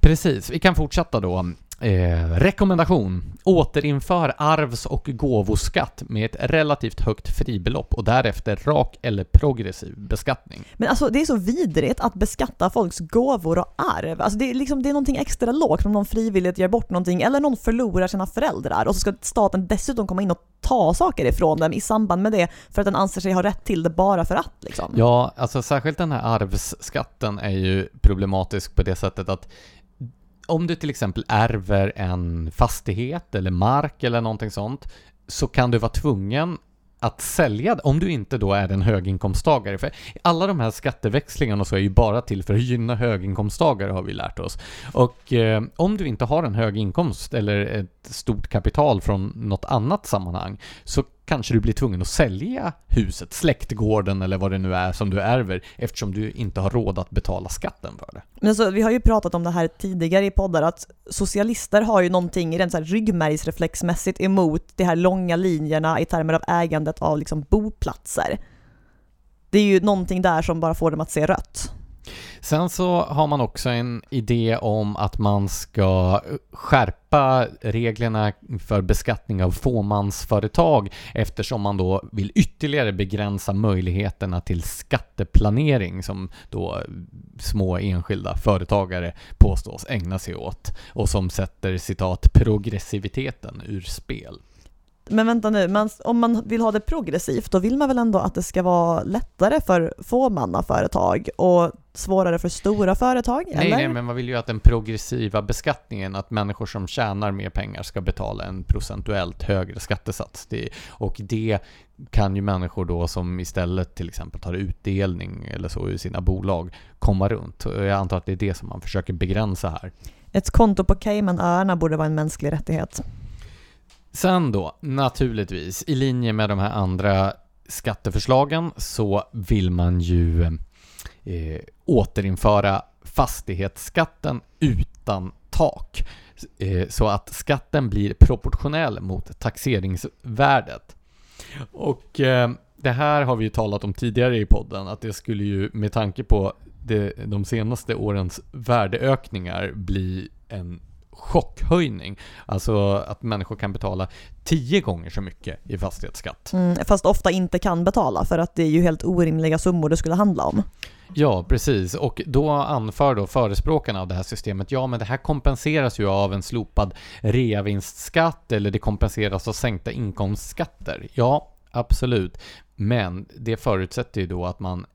Precis, vi kan fortsätta då. Eh, rekommendation. Återinför arvs och gåvoskatt med ett relativt högt fribelopp och därefter rak eller progressiv beskattning. Men alltså det är så vidrigt att beskatta folks gåvor och arv. Alltså det är liksom, det är någonting extra lågt om någon frivilligt ger bort någonting eller någon förlorar sina föräldrar och så ska staten dessutom komma in och ta saker ifrån dem i samband med det för att den anser sig ha rätt till det bara för att liksom. Ja, alltså särskilt den här arvsskatten är ju problematisk på det sättet att om du till exempel ärver en fastighet eller mark eller någonting sånt så kan du vara tvungen att sälja, om du inte då är en höginkomsttagare. För alla de här skatteväxlingarna så är ju bara till för att gynna höginkomsttagare har vi lärt oss. Och eh, om du inte har en hög inkomst eller ett stort kapital från något annat sammanhang så kanske du blir tvungen att sälja huset, släktgården eller vad det nu är som du ärver eftersom du inte har råd att betala skatten för det. Men alltså vi har ju pratat om det här tidigare i poddar att socialister har ju någonting rent så här ryggmärgsreflexmässigt emot de här långa linjerna i termer av ägandet av liksom boplatser. Det är ju någonting där som bara får dem att se rött. Sen så har man också en idé om att man ska skärpa reglerna för beskattning av fåmansföretag eftersom man då vill ytterligare begränsa möjligheterna till skatteplanering som då små enskilda företagare påstås ägna sig åt och som sätter citat progressiviteten ur spel. Men vänta nu, man, om man vill ha det progressivt, då vill man väl ändå att det ska vara lättare för fåmannaföretag och svårare för stora företag? Nej, eller? nej, men man vill ju att den progressiva beskattningen, att människor som tjänar mer pengar ska betala en procentuellt högre skattesats. Det, och det kan ju människor då som istället till exempel tar utdelning eller så i sina bolag komma runt. Jag antar att det är det som man försöker begränsa här. Ett konto på Caymanöarna borde vara en mänsklig rättighet. Sen då, naturligtvis, i linje med de här andra skatteförslagen så vill man ju eh, återinföra fastighetsskatten utan tak. Eh, så att skatten blir proportionell mot taxeringsvärdet. Och eh, det här har vi ju talat om tidigare i podden, att det skulle ju med tanke på det, de senaste årens värdeökningar bli en chockhöjning. Alltså att människor kan betala tio gånger så mycket i fastighetsskatt. Mm, fast ofta inte kan betala för att det är ju helt orimliga summor det skulle handla om. Ja, precis. Och då anför då förespråkarna av det här systemet, ja men det här kompenseras ju av en slopad reavinstskatt eller det kompenseras av sänkta inkomstskatter. Ja, absolut. Men det förutsätter ju då att man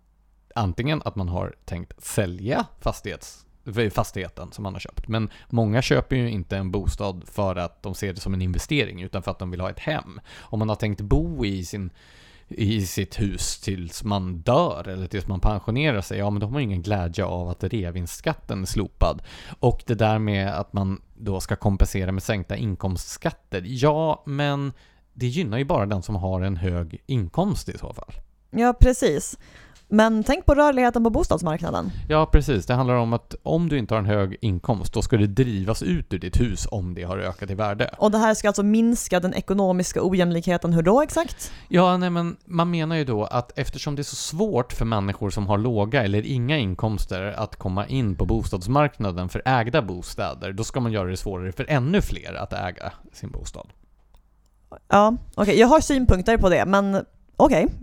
antingen att man har tänkt sälja fastighets eh, fastigheten som man har köpt. Men många köper ju inte en bostad för att de ser det som en investering utan för att de vill ha ett hem. Om man har tänkt bo i, sin, i sitt hus tills man dör eller tills man pensionerar sig, ja men då har man ju ingen glädje av att revinstskatten är slopad. Och det där med att man då ska kompensera med sänkta inkomstskatter, ja men det gynnar ju bara den som har en hög inkomst i så fall. Ja, precis. Men tänk på rörligheten på bostadsmarknaden. Ja, precis. Det handlar om att om du inte har en hög inkomst, då ska du drivas ut ur ditt hus om det har ökat i värde. Och det här ska alltså minska den ekonomiska ojämlikheten, hur då exakt? Ja, nej men man menar ju då att eftersom det är så svårt för människor som har låga eller inga inkomster att komma in på bostadsmarknaden för ägda bostäder, då ska man göra det svårare för ännu fler att äga sin bostad. Ja, okej. Okay. Jag har synpunkter på det, men okej. Okay.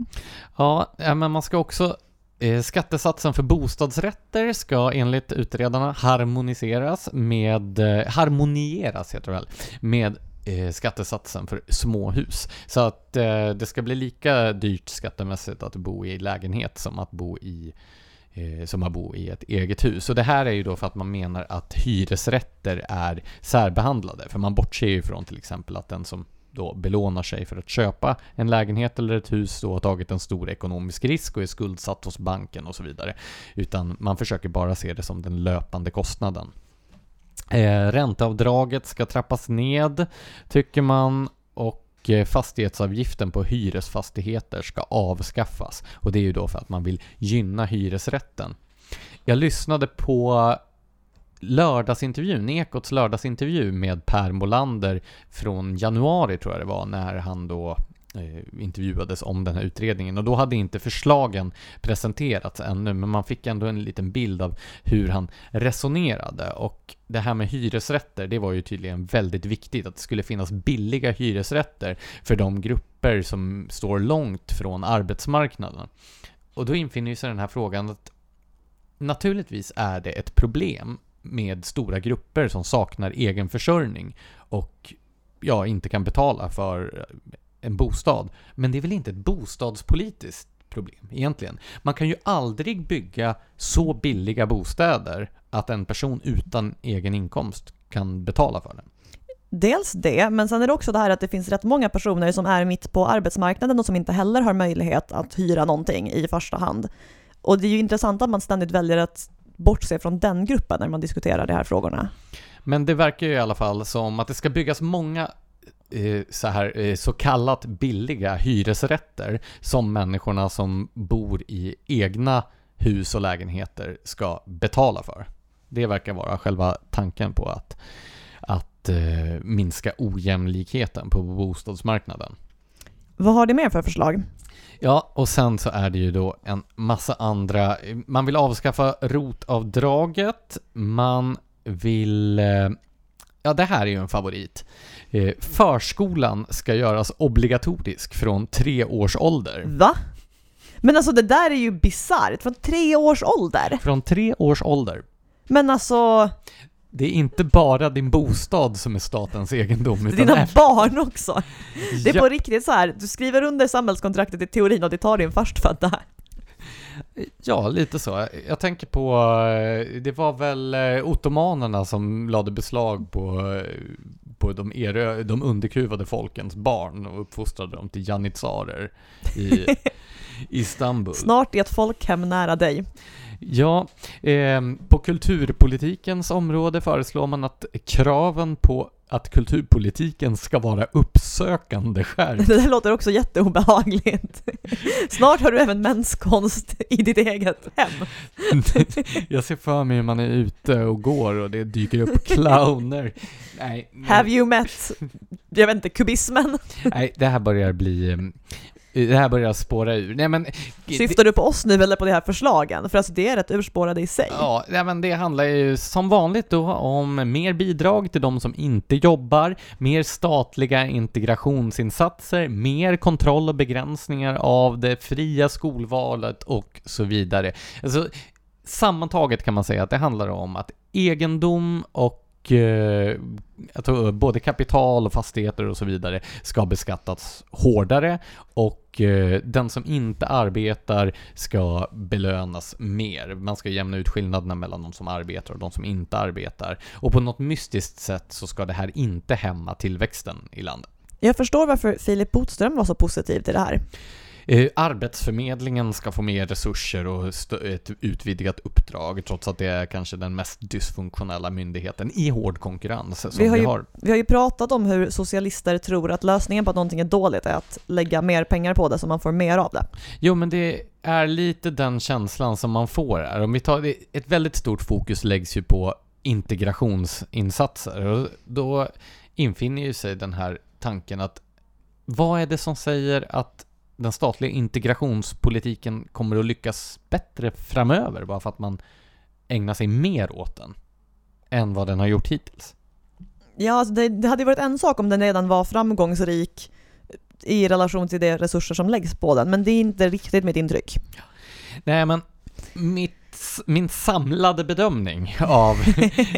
Ja, eh, men man ska också eh, Skattesatsen för bostadsrätter ska enligt utredarna harmoniseras med, eh, harmonieras heter det väl, med skattesatsen för småhus. Så att det ska bli lika dyrt skattemässigt att bo i lägenhet som att bo i som att bo i ett eget hus. Och det här är ju då för att man menar att hyresrätter är särbehandlade. För man bortser ju från till exempel att den som då belånar sig för att köpa en lägenhet eller ett hus och har tagit en stor ekonomisk risk och är skuldsatt hos banken och så vidare. Utan man försöker bara se det som den löpande kostnaden. Eh, ränteavdraget ska trappas ned, tycker man, och eh, fastighetsavgiften på hyresfastigheter ska avskaffas. Och det är ju då för att man vill gynna hyresrätten. Jag lyssnade på lördagsintervjun, Ekots lördagsintervju med Per Molander från januari tror jag det var, när han då eh, intervjuades om den här utredningen. Och då hade inte förslagen presenterats ännu men man fick ändå en liten bild av hur han resonerade. Och det här med hyresrätter det var ju tydligen väldigt viktigt att det skulle finnas billiga hyresrätter för de grupper som står långt från arbetsmarknaden. Och då infinner sig den här frågan att naturligtvis är det ett problem med stora grupper som saknar egen försörjning och ja, inte kan betala för en bostad. Men det är väl inte ett bostadspolitiskt problem egentligen. Man kan ju aldrig bygga så billiga bostäder att en person utan egen inkomst kan betala för den. Dels det, men sen är det också det här att det finns rätt många personer som är mitt på arbetsmarknaden och som inte heller har möjlighet att hyra någonting i första hand. Och det är ju intressant att man ständigt väljer att bortse från den gruppen när man diskuterar de här frågorna. Men det verkar ju i alla fall som att det ska byggas många eh, så, här, eh, så kallat billiga hyresrätter som människorna som bor i egna hus och lägenheter ska betala för. Det verkar vara själva tanken på att, att eh, minska ojämlikheten på bostadsmarknaden. Vad har de mer för förslag? Ja, och sen så är det ju då en massa andra. Man vill avskaffa rotavdraget. Man vill... Eh, ja, det här är ju en favorit. Eh, förskolan ska göras obligatorisk från tre års ålder. Va? Men alltså det där är ju bisarrt. Från tre års ålder? Från tre års ålder. Men alltså... det är inte bara din bostad som är statens egendom. Utan dina även- barn också. Det är Ja. på riktigt så här. du skriver under samhällskontraktet i teorin och det tar din förstfödda. Ja, lite så. Jag tänker på, eh, det var väl eh, ottomanerna som lade beslag på, eh, på de, erö, de underkuvade folkens barn och uppfostrade dem till janitsarer i Istanbul. Snart är ett folkhem nära dig. Ja, eh, på kulturpolitikens område föreslår man att kraven på att kulturpolitiken ska vara uppsökande skärps. Det där låter också jätteobehagligt. Snart har du även menskonst i ditt eget hem. Jag ser för mig hur man är ute och går och det dyker upp clowner. Nej, Have you met, jag vet inte, kubismen? nej, det här börjar bli... Det här börjar spåra ur. Nej men... Syftar du på oss nu eller på de här förslagen? För alltså det är rätt urspårade i sig. Ja, nej, men det handlar ju som vanligt då om mer bidrag till de som inte jobbar, mer statliga integrationsinsatser, mer kontroll och begränsningar av det fria skolvalet och så vidare. Alltså, sammantaget kan man säga att det handlar om att egendom och eh, jag tror både kapital och fastigheter och så vidare ska beskattas hårdare och eh, den som inte arbetar ska belönas mer. Man ska jämna ut skillnaderna mellan de som arbetar och de som inte arbetar. Och på något mystiskt sätt så ska det här inte hämma tillväxten i landet. Jag förstår varför Filip Botström var så positiv till det här. Eh, Arbetsförmedlingen ska få mer resurser och ett utvidgat uppdrag trots att det är kanske den mest dysfunktionella myndigheten i hård konkurrens som Vi vi har har. ju- Vi har ju pratat om hur socialister tror att lösningen på att någonting är dåligt är att lägga mer pengar på det så man får mer av det. Jo, men det är lite den känslan som man får här. Om vi tar ett väldigt stort fokus läggs ju på integrationsinsatser och då infinner ju sig den här tanken att vad är det som säger att den statliga integrationspolitiken kommer att lyckas bättre framöver bara för att man ägnar sig mer åt den än vad den har gjort hittills? Ja, alltså det, det hade varit en sak om den redan var framgångsrik i relation till de resurser som läggs på den, men det är inte riktigt mitt intryck. Nej, men mitt, min samlade bedömning av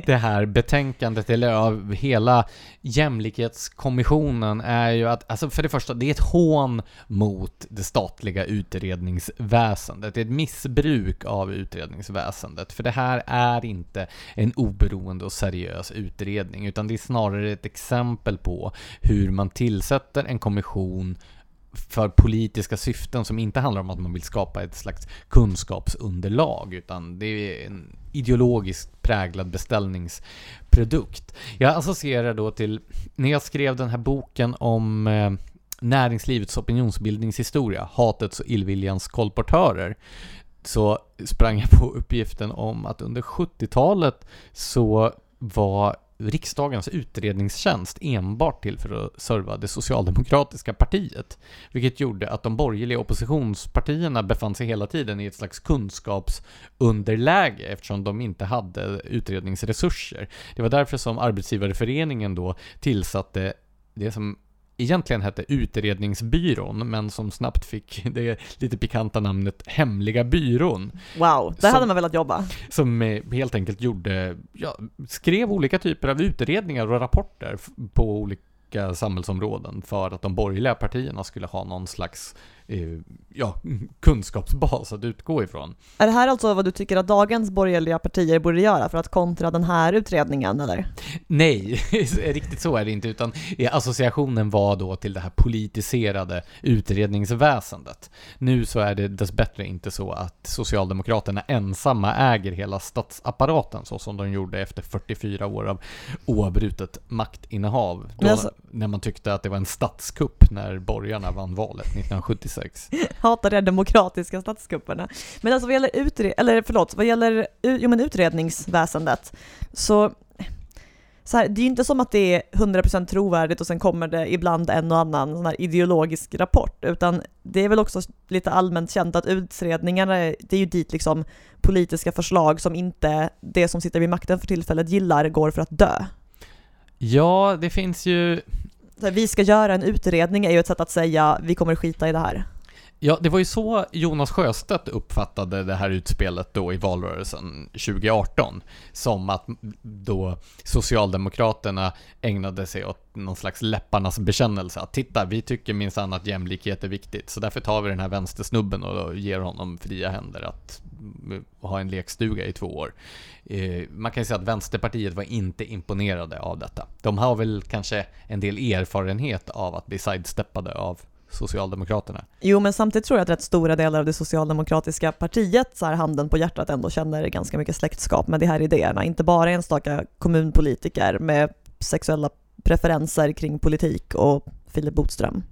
det här betänkandet, eller av hela jämlikhetskommissionen, är ju att, alltså för det första, det är ett hån mot det statliga utredningsväsendet. Det är ett missbruk av utredningsväsendet, för det här är inte en oberoende och seriös utredning, utan det är snarare ett exempel på hur man tillsätter en kommission för politiska syften som inte handlar om att man vill skapa ett slags kunskapsunderlag utan det är en ideologiskt präglad beställningsprodukt. Jag associerar då till, när jag skrev den här boken om eh, näringslivets opinionsbildningshistoria, hatets och illviljans kolportörer, så sprang jag på uppgiften om att under 70-talet så var riksdagens utredningstjänst enbart till för att serva det socialdemokratiska partiet. Vilket gjorde att de borgerliga oppositionspartierna befann sig hela tiden i ett slags kunskapsunderläge eftersom de inte hade utredningsresurser. Det var därför som Arbetsgivareföreningen då tillsatte det som egentligen hette Utredningsbyrån, men som snabbt fick det lite pikanta namnet Hemliga byrån Wow, där Som- hade man velat jobba. som eh, helt enkelt gjorde, ja, skrev olika typer av utredningar och rapporter på olika samhällsområden för att de borgerliga partierna skulle ha någon slags ja, kunskapsbas att utgå ifrån. Är det här alltså vad du tycker att dagens borgerliga partier borde göra för att kontra den här utredningen, eller? Nej, riktigt så är det inte, utan eh, associationen var då till det här politiserade utredningsväsendet. Nu så är det dessbättre inte så att Socialdemokraterna ensamma äger hela statsapparaten så som de gjorde efter 44 år av oavbrutet maktinnehav. Då, alltså- När man tyckte att det var en statskupp när borgarna vann valet 1976. Hatar de demokratiska statskupperna. Men alltså vad gäller, utre- eller förlåt, vad gäller jo, men utredningsväsendet så så här, det är ju inte som att det är 100% trovärdigt och sen kommer det ibland en och annan sån här ideologisk rapport, utan det är väl också lite allmänt känt att utredningarna, är- det är ju dit liksom politiska förslag som inte det som sitter vid makten för tillfället gillar går för att dö. Ja, det finns ju här, vi ska göra en utredning är ju ett sätt att säga vi kommer skita i det här. Ja, det var ju så Jonas Sjöstedt uppfattade det här utspelet då i valrörelsen 2018. Som att då Socialdemokraterna ägnade sig åt någon slags läpparnas bekännelse. Att titta, vi tycker minsann att jämlikhet är viktigt, så därför tar vi den här vänstersnubben och ger honom fria händer att ha en lekstuga i två år. Eh, man kan ju säga att Vänsterpartiet var inte imponerade av detta. De har väl kanske en del erfarenhet av att bli sidesteppade av Socialdemokraterna. Jo, men samtidigt tror jag att rätt stora delar av det socialdemokratiska partiet, så här handen på hjärtat, ändå känner ganska mycket släktskap med de här idéerna. Inte bara enstaka kommunpolitiker med sexuella preferenser kring politik och Philip Botström.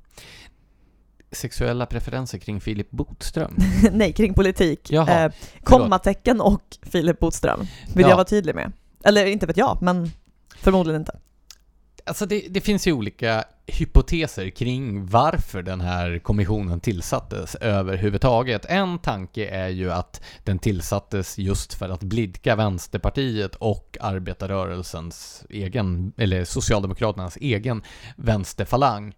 Sexuella preferenser kring Filip Botström? Nej, kring politik. Jaha, eh, kommatecken och Filip Botström, vill Ja. jag vara tydlig med. Eller inte vet jag, men förmodligen inte. Alltså det, det finns ju olika hypoteser kring varför den här kommissionen tillsattes överhuvudtaget. En tanke är ju att den tillsattes just för att blidka Vänsterpartiet och arbetarrörelsens egen, eller Socialdemokraternas egen vänsterfalang.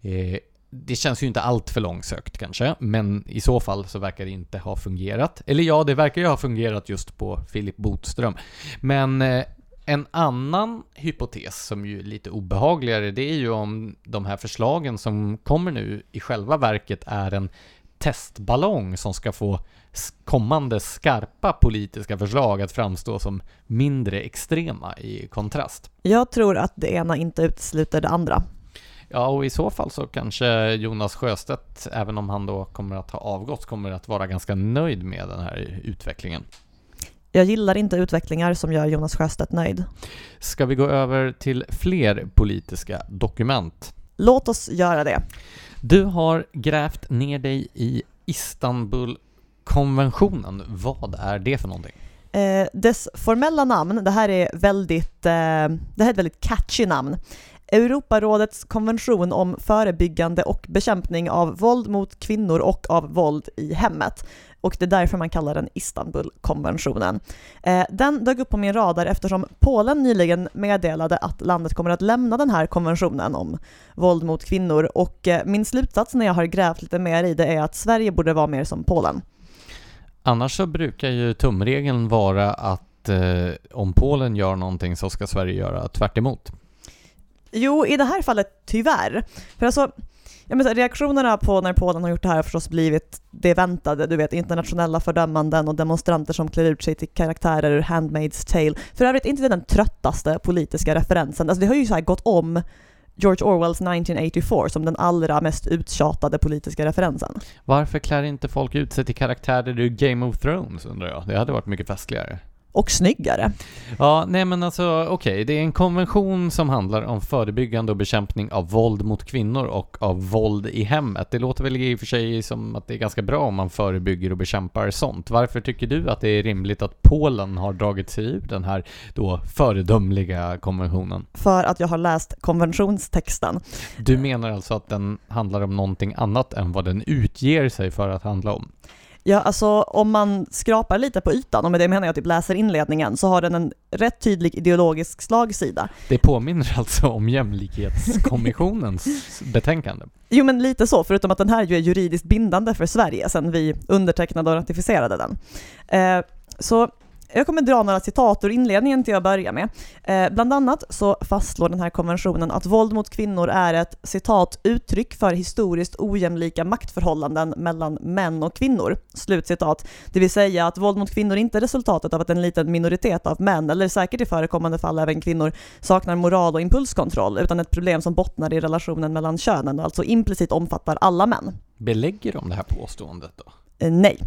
Eh, det känns ju inte allt för långsökt kanske, men i så fall så verkar det inte ha fungerat. Eller ja, det verkar ju ha fungerat just på Filip Botström. Men eh, en annan hypotes som ju är lite obehagligare, det är ju om de här förslagen som kommer nu i själva verket är en testballong som ska få kommande skarpa politiska förslag att framstå som mindre extrema i kontrast. Jag tror att det ena inte utesluter det andra. Ja, och i så fall så kanske Jonas Sjöstedt, även om han då kommer att ha avgått, kommer att vara ganska nöjd med den här utvecklingen. Jag gillar inte utvecklingar som gör Jonas Sjöstedt nöjd. Ska vi gå över till fler politiska dokument? Låt oss göra det. Du har grävt ner dig i Istanbulkonventionen. Vad är det för någonting? Eh, dess formella namn, det här är väldigt, eh, det här är ett väldigt catchy namn. Europarådets konvention om förebyggande och bekämpning av våld mot kvinnor och av våld i hemmet. Och det är därför man kallar den Istanbulkonventionen. Eh, den dök upp på min radar eftersom Polen nyligen meddelade att landet kommer att lämna den här konventionen om våld mot kvinnor och eh, min slutsats när jag har grävt lite mer i det är att Sverige borde vara mer som Polen. Annars så brukar ju tumregeln vara att eh, om Polen gör någonting så ska Sverige göra tvärt emot. Jo, i det här fallet tyvärr. För alltså, jag menar, reaktionerna på när Polen har gjort det här har förstås blivit det väntade, du vet internationella fördömanden och demonstranter som klär ut sig till karaktärer ur Handmaid's Tale. För övrigt inte den tröttaste politiska referensen, alltså det har ju så här gått om George Orwells 1984 som den allra mest uttjatade politiska referensen. Varför klär inte folk ut sig till karaktärer ur Game of Thrones undrar jag? Det hade varit mycket festligare. Och snyggare. Ja, nej men alltså okej, det är en konvention som handlar om förebyggande och bekämpning av våld mot kvinnor och av våld i hemmet. Det låter väl i och för sig som att det är ganska bra om man förebygger och bekämpar sånt. Varför tycker du att det är rimligt att Polen har dragit sig ur den här då föredömliga konventionen? För att jag har läst konventionstexten. Du menar alltså att den handlar om någonting annat än vad den utger sig för att handla om? Ja, alltså om man skrapar lite på ytan, och med det menar jag typ läser inledningen, så har den en rätt tydlig ideologisk slagsida. Det påminner alltså om Jämlikhetskommissionens betänkande. Jo men lite så, förutom att den här ju är juridiskt bindande för Sverige sedan vi undertecknade och ratificerade den. Eh, så jag kommer dra några citat ur inledningen till att börja med. Eh, bland annat så fastslår den här konventionen att våld mot kvinnor är ett citat uttryck för historiskt ojämlika maktförhållanden mellan män och kvinnor. Slutcitat. Det vill säga att våld mot kvinnor inte är resultatet av att en liten minoritet av män, eller säkert i förekommande fall även kvinnor, saknar moral och impulskontroll, utan ett problem som bottnar i relationen mellan könen och alltså implicit omfattar alla män. Belägger de det här påståendet då? Eh, nej.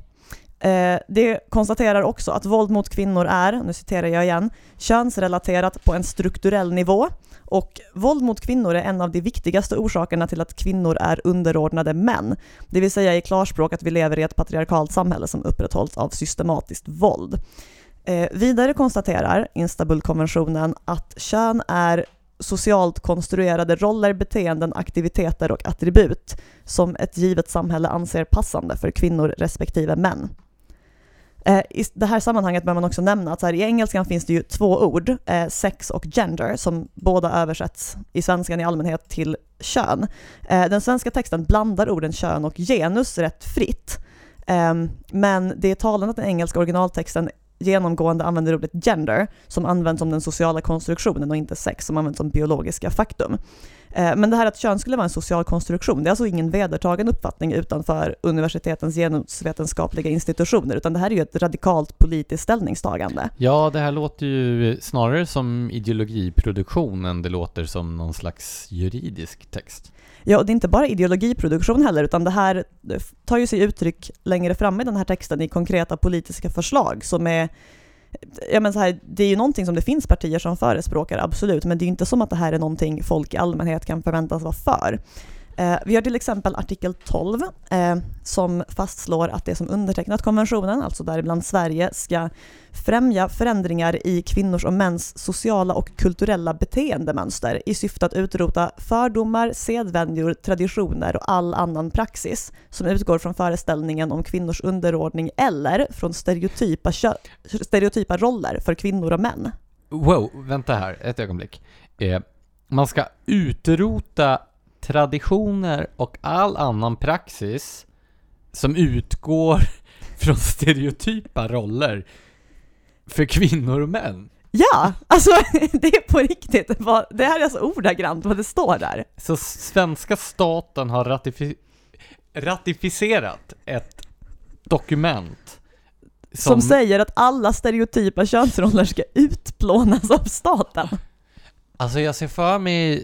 Eh, det konstaterar också att våld mot kvinnor är, nu citerar jag igen, könsrelaterat på en strukturell nivå och våld mot kvinnor är en av de viktigaste orsakerna till att kvinnor är underordnade män. Det vill säga i klarspråk att vi lever i ett patriarkalt samhälle som upprätthålls av systematiskt våld. Eh, vidare konstaterar Istanbulkonventionen att kön är socialt konstruerade roller, beteenden, aktiviteter och attribut som ett givet samhälle anser passande för kvinnor respektive män. Eh, I det här sammanhanget bör man också nämna att så här, i engelskan finns det ju två ord, eh, sex och gender, som båda översätts i svenskan i allmänhet till kön. Eh, den svenska texten blandar orden kön och genus rätt fritt. Ehm, men det är talande att den engelska originaltexten genomgående använder ordet gender, som används som den sociala konstruktionen och inte sex, som används som biologiska faktum. Eh, men det här att kön skulle vara en social konstruktion, det är alltså ingen vedertagen uppfattning utanför universitetens genusvetenskapliga institutioner, utan det här är ju ett radikalt politiskt ställningstagande. Ja, det här låter ju snarare som ideologiproduktion än det låter som någon slags juridisk text. Ja, och det är inte bara ideologiproduktion heller, utan det här tar ju sig uttryck längre fram i den här texten i konkreta politiska förslag som är ja, men så här, det är ju någonting som det finns partier som förespråkar, absolut, men det är ju inte som att det här är någonting folk i allmänhet kan förväntas vara för. Eh, vi har till exempel artikel 12 eh, som fastslår att det som undertecknat konventionen, alltså däribland Sverige, ska främja förändringar i kvinnors och mäns sociala och kulturella beteendemönster i syfte att utrota fördomar, sedvänjor, traditioner och all annan praxis som utgår från föreställningen om kvinnors underordning eller från stereotypa, stereotypa roller för kvinnor och män. Wow, vänta här ett ögonblick. Eh, man ska utrota traditioner och all annan praxis som utgår från stereotypa roller för kvinnor och män. Ja, alltså det är på riktigt. Det här är alltså ordagrant vad det står där. Så svenska staten har ratifi ratificerat ett dokument som... som säger att alla stereotypa könsroller ska utplånas av staten. Alltså jag ser för mig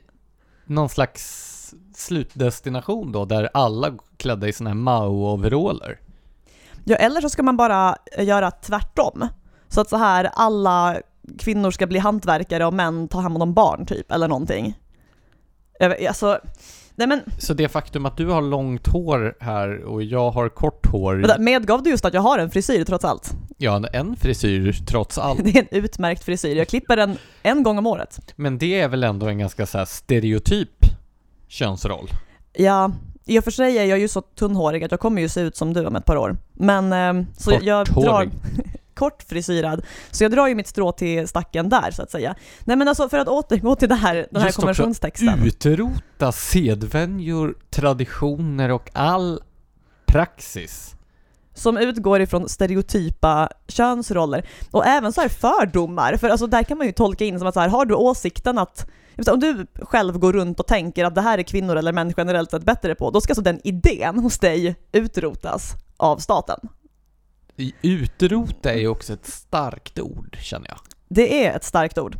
någon slags slutdestination då, där alla klädda i såna här Mao-overaller? Ja, eller så ska man bara göra tvärtom. Så att så här, alla kvinnor ska bli hantverkare och män ta hand om barn typ, eller någonting. Alltså, nej men... Så det faktum att du har långt hår här och jag har kort hår... Medgav du just att jag har en frisyr trots allt? Ja, en frisyr trots allt. Det är en utmärkt frisyr. Jag klipper den en gång om året. Men det är väl ändå en ganska så stereotyp könsroll. Ja, i och för sig är jag ju så tunnhårig att jag kommer ju se ut som du om ett par år. Men eh, så jag drar kort frisyrad. Så jag drar ju mitt strå till stacken där så att säga. Nej men alltså för att återgå till det här, den här konventionstexten. Just utrota sedvänjor, traditioner och all praxis som utgår ifrån stereotypa könsroller och även så här fördomar, för alltså där kan man ju tolka in som att så här, har du åsikten att om du själv går runt och tänker att det här är kvinnor eller män generellt sett bättre på, då ska alltså den idén hos dig utrotas av staten. Utrota är ju också ett starkt ord, känner jag. Det är ett starkt ord.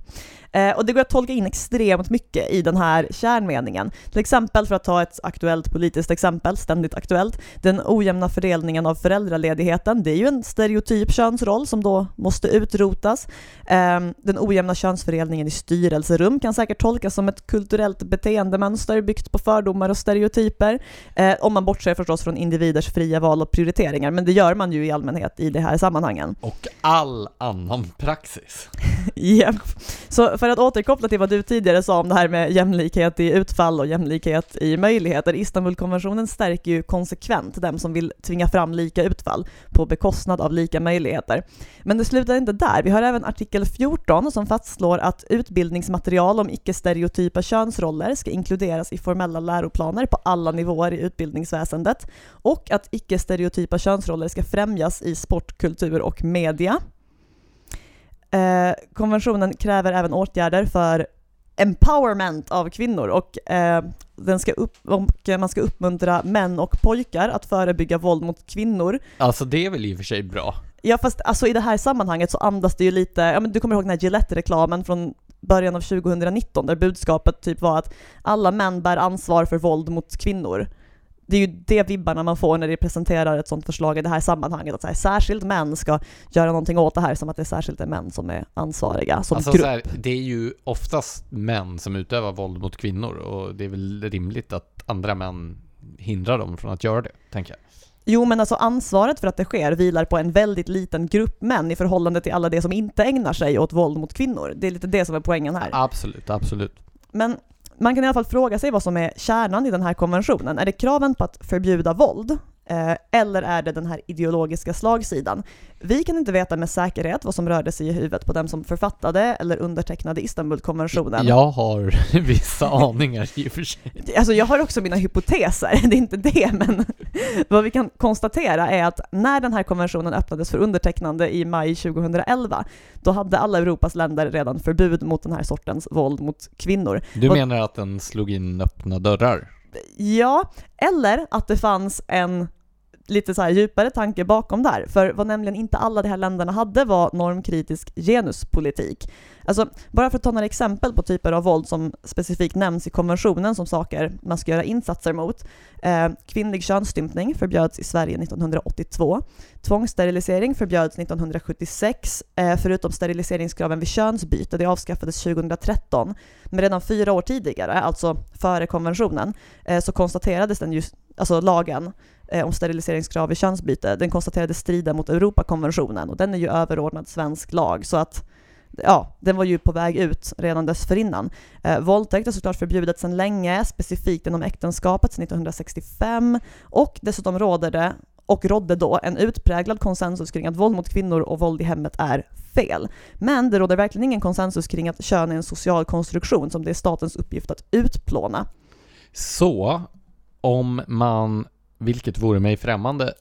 Eh, och det går att tolka in extremt mycket i den här kärnmeningen. Till exempel, för att ta ett aktuellt politiskt exempel, ständigt aktuellt, den ojämna fördelningen av föräldraledigheten, det är ju en stereotyp könsroll som då måste utrotas. Eh, den ojämna könsfördelningen i styrelserum kan säkert tolkas som ett kulturellt beteendemönster byggt på fördomar och stereotyper, eh, om man bortser förstås från individers fria val och prioriteringar, men det gör man ju i allmänhet i de här sammanhangen. Och all annan praxis. Japp. yep. Så för att återkoppla till vad du tidigare sa om det här med jämlikhet i utfall och jämlikhet i möjligheter. Istanbulkonventionen stärker ju konsekvent dem som vill tvinga fram lika utfall på bekostnad av lika möjligheter. Men det slutar inte där. Vi har även artikel 14 som fastslår att utbildningsmaterial om icke-stereotypa könsroller ska inkluderas i formella läroplaner på alla nivåer i utbildningsväsendet och att icke-stereotypa könsroller ska främjas i sport, kultur och media. Eh, konventionen kräver även åtgärder för empowerment av kvinnor och, eh, den ska upp, och man ska uppmuntra män och pojkar att förebygga våld mot kvinnor. Alltså det är väl i och för sig bra? Ja fast alltså i det här sammanhanget så andas det ju lite, ja men du kommer ihåg den här Gillette-reklamen från början av 2019 där budskapet typ var att alla män bär ansvar för våld mot kvinnor det är ju det vibbarna man får när de presenterar ett sånt förslag i det här sammanhanget, att så här, särskilt män ska göra någonting åt det här, som att det särskilt är män som är ansvariga som alltså, grupp. Här, det är ju oftast män som utövar våld mot kvinnor och det är väl rimligt att andra män hindrar dem från att göra det, tänker jag. Jo, men alltså ansvaret för att det sker vilar på en väldigt liten grupp män i förhållande till alla de som inte ägnar sig åt våld mot kvinnor. Det är lite det som är poängen här. Absolut, absolut. Men man kan i alla fall fråga sig vad som är kärnan i den här konventionen. Är det kraven på att förbjuda våld? Eh, eller är det den här ideologiska slagsidan? Vi kan inte veta med säkerhet vad som rörde sig i huvudet på dem som författade eller undertecknade Istanbulkonventionen. Jag har vissa aningar i och för sig. Alltså jag har också mina hypoteser, det är inte det, men vad vi kan konstatera är att när den här konventionen öppnades för undertecknande i maj 2011, då hade alla Europas länder redan förbud mot den här sortens våld mot kvinnor. Du menar att den slog in öppna dörrar? Ja, eller att det fanns en lite så här djupare tanke bakom där. För vad nämligen inte alla de här länderna hade var normkritisk genuspolitik. Alltså, bara för att ta några exempel på typer av våld som specifikt nämns i konventionen som saker man ska göra insatser mot. Eh, kvinnlig könsstympning förbjöds i Sverige 1982. Tvångssterilisering förbjöds 1976, eh, förutom steriliseringskraven vid könsbyte, det avskaffades 2013. Men redan fyra år tidigare, alltså före konventionen, eh, så konstaterades den just, alltså lagen Eh, om steriliseringskrav vid könsbyte, den konstaterades strida mot Europakonventionen och den är ju överordnad svensk lag så att ja, den var ju på väg ut redan dessförinnan. Eh, våldtäkt är såklart förbjudet sedan länge, specifikt inom äktenskapet sedan 1965 och dessutom råder det och rådde då en utpräglad konsensus kring att våld mot kvinnor och våld i hemmet är fel. Men det råder verkligen ingen konsensus kring att kön är en social konstruktion som det är statens uppgift att utplåna. Så, om man, vilket vore mig främmande,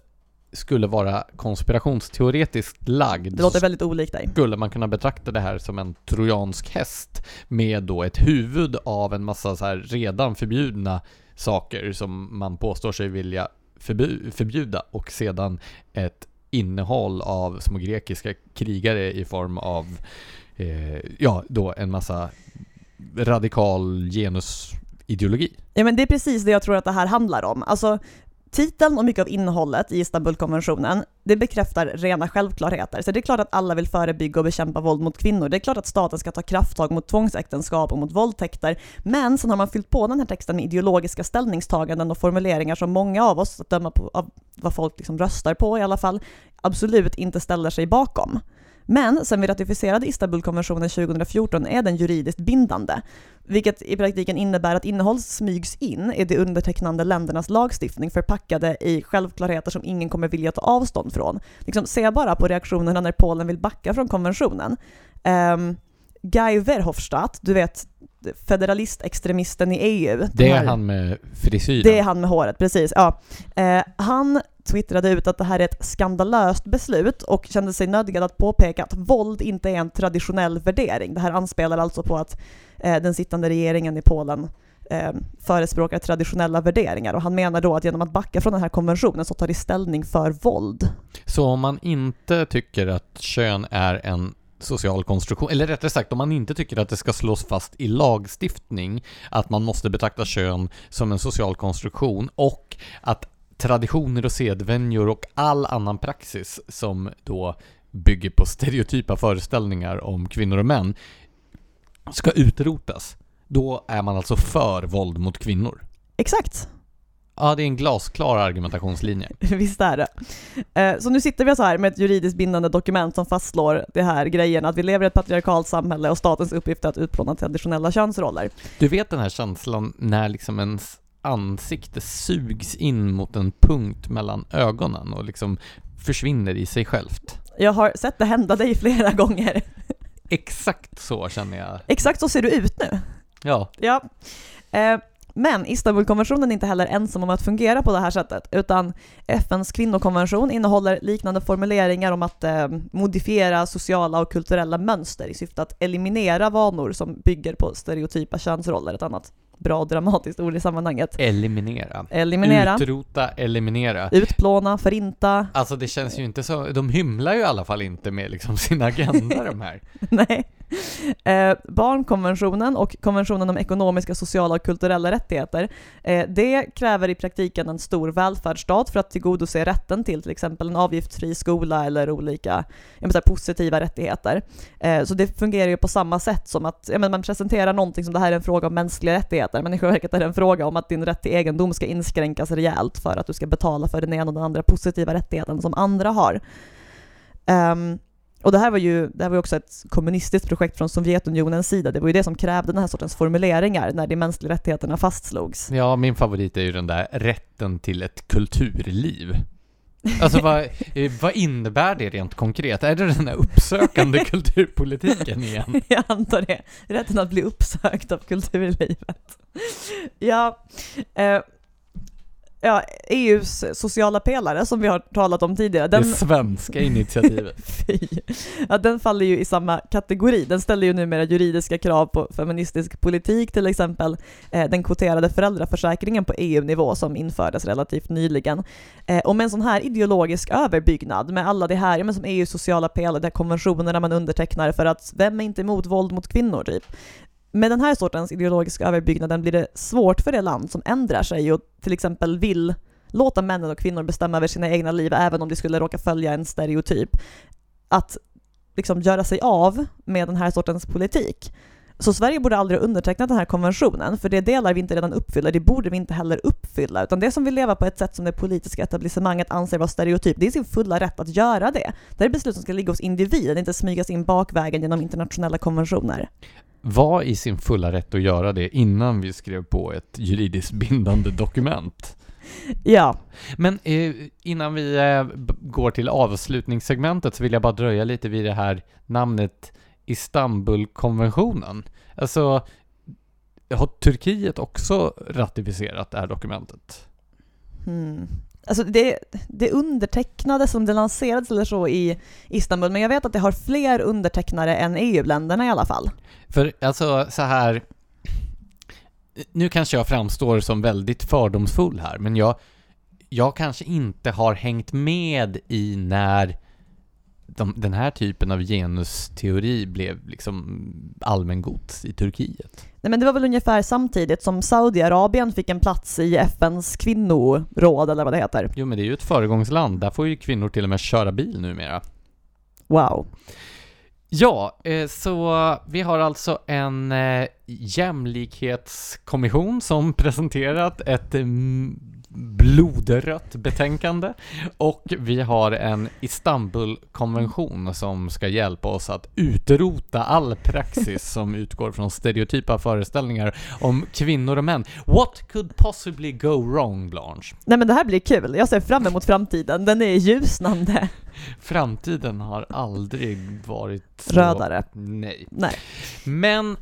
skulle vara konspirationsteoretiskt lagd Det låter väldigt olikt dig. skulle man kunna betrakta det här som en trojansk häst med då ett huvud av en massa så här redan förbjudna saker som man påstår sig vilja förbu- förbjuda och sedan ett innehåll av små grekiska krigare i form av eh, ja, då en massa radikal genusideologi. Ja men det är precis det jag tror att det här handlar om. Alltså titeln och mycket av innehållet i Istanbulkonventionen, det bekräftar rena självklarheter. Så det är klart att alla vill förebygga och bekämpa våld mot kvinnor. Det är klart att staten ska ta krafttag mot tvångsäktenskap och mot våldtäkter. Men sen har man fyllt på den här texten med ideologiska ställningstaganden och formuleringar som många av oss, att döma på av vad folk liksom röstar på i alla fall, absolut inte ställer sig bakom. Men sen vi ratificerade Istanbulkonventionen 2014 är den juridiskt bindande, vilket i praktiken innebär att innehåll smygs in i de undertecknande ländernas lagstiftning förpackade i självklarheter som ingen kommer vilja ta avstånd från. Liksom, se bara på reaktionerna när Polen vill backa från konventionen. Um, Guy Verhofstadt, du vet federalistextremisten i EU. Det är han med frisyren. det är han med håret, precis. Ja. Eh, han twittrade ut att det här är ett skandalöst beslut och kände sig nödgad att påpeka att våld inte är en traditionell värdering. Det här anspelar alltså på att eh, den sittande regeringen i Polen eh, förespråkar traditionella värderingar och han menar då att genom att backa från den här konventionen så tar de ställning för våld. Så om man inte tycker att kön är en social konstruktion, eller rättare sagt om man inte tycker att det ska slås fast i lagstiftning att man måste betrakta kön som en social konstruktion och att traditioner och sedvänjor och all annan praxis som då bygger på stereotypa föreställningar om kvinnor och män ska utrotas, då är man alltså för våld mot kvinnor. Exakt, Ja, det är en glasklar argumentationslinje. visst är det. Eh, så nu sitter vi så här med ett juridiskt bindande dokument som fastslår det här grejen att vi lever i ett patriarkalt samhälle och statens uppgift är att utplåna traditionella könsroller. Du vet den här känslan när liksom ens ansikte sugs in mot en punkt mellan ögonen och liksom försvinner i sig självt. Jag har sett det hända dig flera gånger. Exakt så känner jag. Exakt så ser du ut nu. Ja, Ja. Eh, men Istanbulkonventionen är inte heller ensam om att fungera på det här sättet, utan FNs kvinnokonvention innehåller liknande formuleringar om att eh, modifiera sociala och kulturella mönster i syfte att eliminera vanor som bygger på stereotypa könsroller, ett annat bra dramatiskt ord i sammanhanget. eliminera. Eliminera, Utrota, eliminera. utplåna, förinta. Alltså det känns ju inte så, de hymlar ju i alla fall inte med liksom sin agenda de här. Nej. Eh, barnkonventionen och konventionen om ekonomiska, sociala och kulturella rättigheter, eh, det kräver i praktiken en stor välfärdsstat för att tillgodose rätten till till exempel en avgiftsfri skola eller olika menar, positiva rättigheter. Eh, så det fungerar ju på samma sätt som att jag menar, man presenterar någonting som det här är en fråga om mänskliga rättigheter, men i själva verket är det en fråga om att din rätt till egendom ska inskränkas rejält för att du ska betala för den ena och den andra positiva rättigheten som andra har. Ehm, och det här var ju det här var också ett kommunistiskt projekt från Sovjetunionens sida. Det var ju det som krävde den här sortens formuleringar när de mänskliga rättigheterna fastslogs. Ja, min favorit är ju den där rätten till ett kulturliv. Alltså vad, eh, vad innebär det rent konkret? Är det den där uppsökande kulturpolitiken igen? Jag antar det. Rätten att bli uppsökt av kulturlivet. Ja, eh, ja, EUs sociala pelare som vi har talat om tidigare, Det den, svenska initiativet. fy, ja, den faller ju i samma kategori. Den ställer ju numera juridiska krav på feministisk politik, till exempel eh, den kvoterade föräldraförsäkringen på EU-nivå som infördes relativt nyligen. Eh, och med en sån här ideologisk överbyggnad med alla det här, ja, men som EUs sociala pelare, de konventionerna man undertecknar för att vem är inte emot våld mot kvinnor typ? Med den här sortens ideologiska överbyggnaden blir det svårt för det land som ändrar sig och till exempel vill låta männen och kvinnor bestämma över sina egna liv även om de skulle råka följa en stereotyp, att liksom göra sig av med den här sortens politik. Så Sverige borde aldrig ha undertecknat den här konventionen, för det delar vi inte redan uppfyller, det borde vi inte heller uppfylla, utan det som vill leva på ett sätt som det politiska etablissemanget anser vara stereotyp, det är sin fulla rätt att göra det. Det är beslut som ska ligga hos individen, inte smygas in bakvägen genom internationella konventioner. Var i sin fulla rätt att göra det innan vi skrev på ett juridiskt bindande dokument. Ja, Men eh, innan vi eh, går till avslutningssegmentet så vill jag bara dröja lite vid det här namnet Istanbulkonventionen. Alltså, har Turkiet också ratificerat det här dokumentet? Hmm. Alltså det, det undertecknades som det lanserades eller så i Istanbul, men jag vet att det har fler undertecknare än EU-länderna i alla fall. För alltså så här, nu kanske jag framstår som väldigt fördomsfull här, men jag, jag kanske inte har hängt med i när de, den här typen av genusteori blev liksom allmängods i Turkiet. Nej, men det var väl ungefär samtidigt som Saudiarabien fick en plats i FNs kvinnoråd eller vad det heter. Jo men det är ju ett föregångsland, där får ju kvinnor till och med köra bil numera. Wow. Ja, eh, så vi har alltså en eh, jämlikhetskommission som presenterat ett mm, blodrött betänkande och vi har en Istanbulkonvention som ska hjälpa oss att utrota all praxis som utgår från stereotypa föreställningar om kvinnor och män. What could possibly go wrong, Blanche? Nej men det här blir kul, jag ser fram emot framtiden, den är ljusnande. Framtiden har aldrig varit så... Rödare. Nej. Nej. Men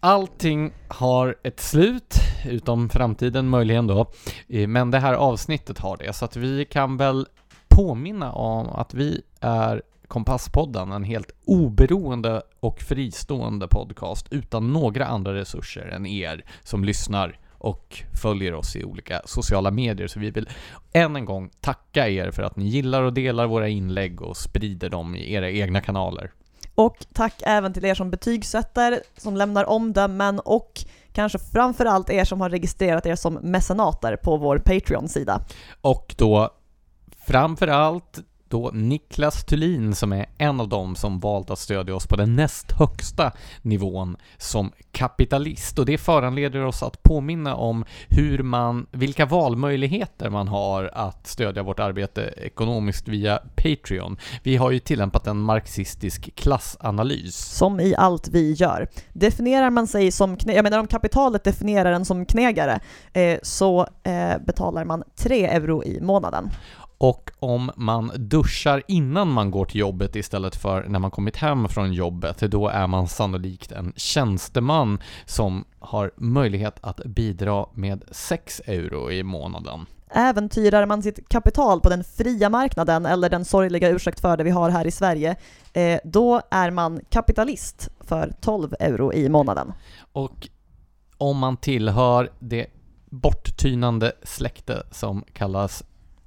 allting har ett slut, utom framtiden möjligen då. Eh, men det här avsnittet har det, så att vi kan väl påminna om att vi är Kompasspodden, en helt oberoende och fristående podcast utan några andra resurser än er som lyssnar och följer oss i olika sociala medier. Så vi vill än en gång tacka er för att ni gillar och delar våra inlägg och sprider dem i era egna kanaler. Och tack även till er som betygsätter, som lämnar omdömen och kanske framförallt er som har registrerat er som mecenater på vår Patreon-sida. Och då framförallt då Niklas Thulin som är en av dem som valt att stödja oss på den näst högsta nivån som kapitalist. Och det föranleder oss att påminna om hur man, vilka valmöjligheter man har att stödja vårt arbete ekonomiskt via Patreon. Vi har ju tillämpat en marxistisk klassanalys. Som i allt vi gör. Definierar man sig som, jag menar om kapitalet definierar en som knegare, eh, så eh, betalar man 3 euro i månaden. Och om man duschar innan man går till jobbet istället för när man kommit hem från jobbet, då är man sannolikt en tjänsteman som har möjlighet att bidra med 6 euro i månaden. Äventyrar man sitt kapital på den fria marknaden, eller den sorgliga ursäkt för det vi har här i Sverige, eh, då är man kapitalist för 12 euro i månaden. Och om man tillhör det borttynande släkte som kallas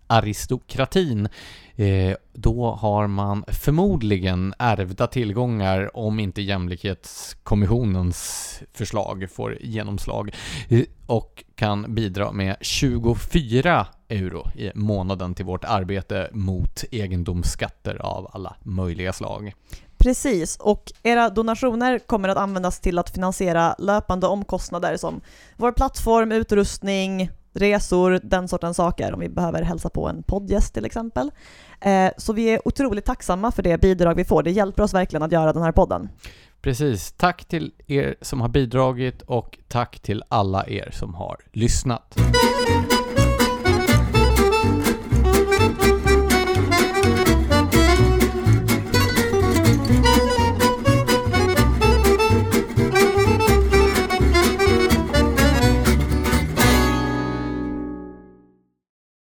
aristokratin, eh, då har man förmodligen ärvda tillgångar om inte jämlikhetskommissionens förslag får genomslag eh, och kan bidra med 24 euro i månaden till vårt arbete mot egendomsskatter av alla möjliga slag. Precis, och era donationer kommer att användas till att finansiera löpande omkostnader som vår plattform, utrustning, resor, den sortens saker, om vi behöver hälsa på en poddgäst till exempel. Eh, så vi är otroligt tacksamma för det bidrag vi får. Det hjälper oss verkligen att göra den här podden. Precis. Tack till er som har bidragit och tack till alla er som har lyssnat.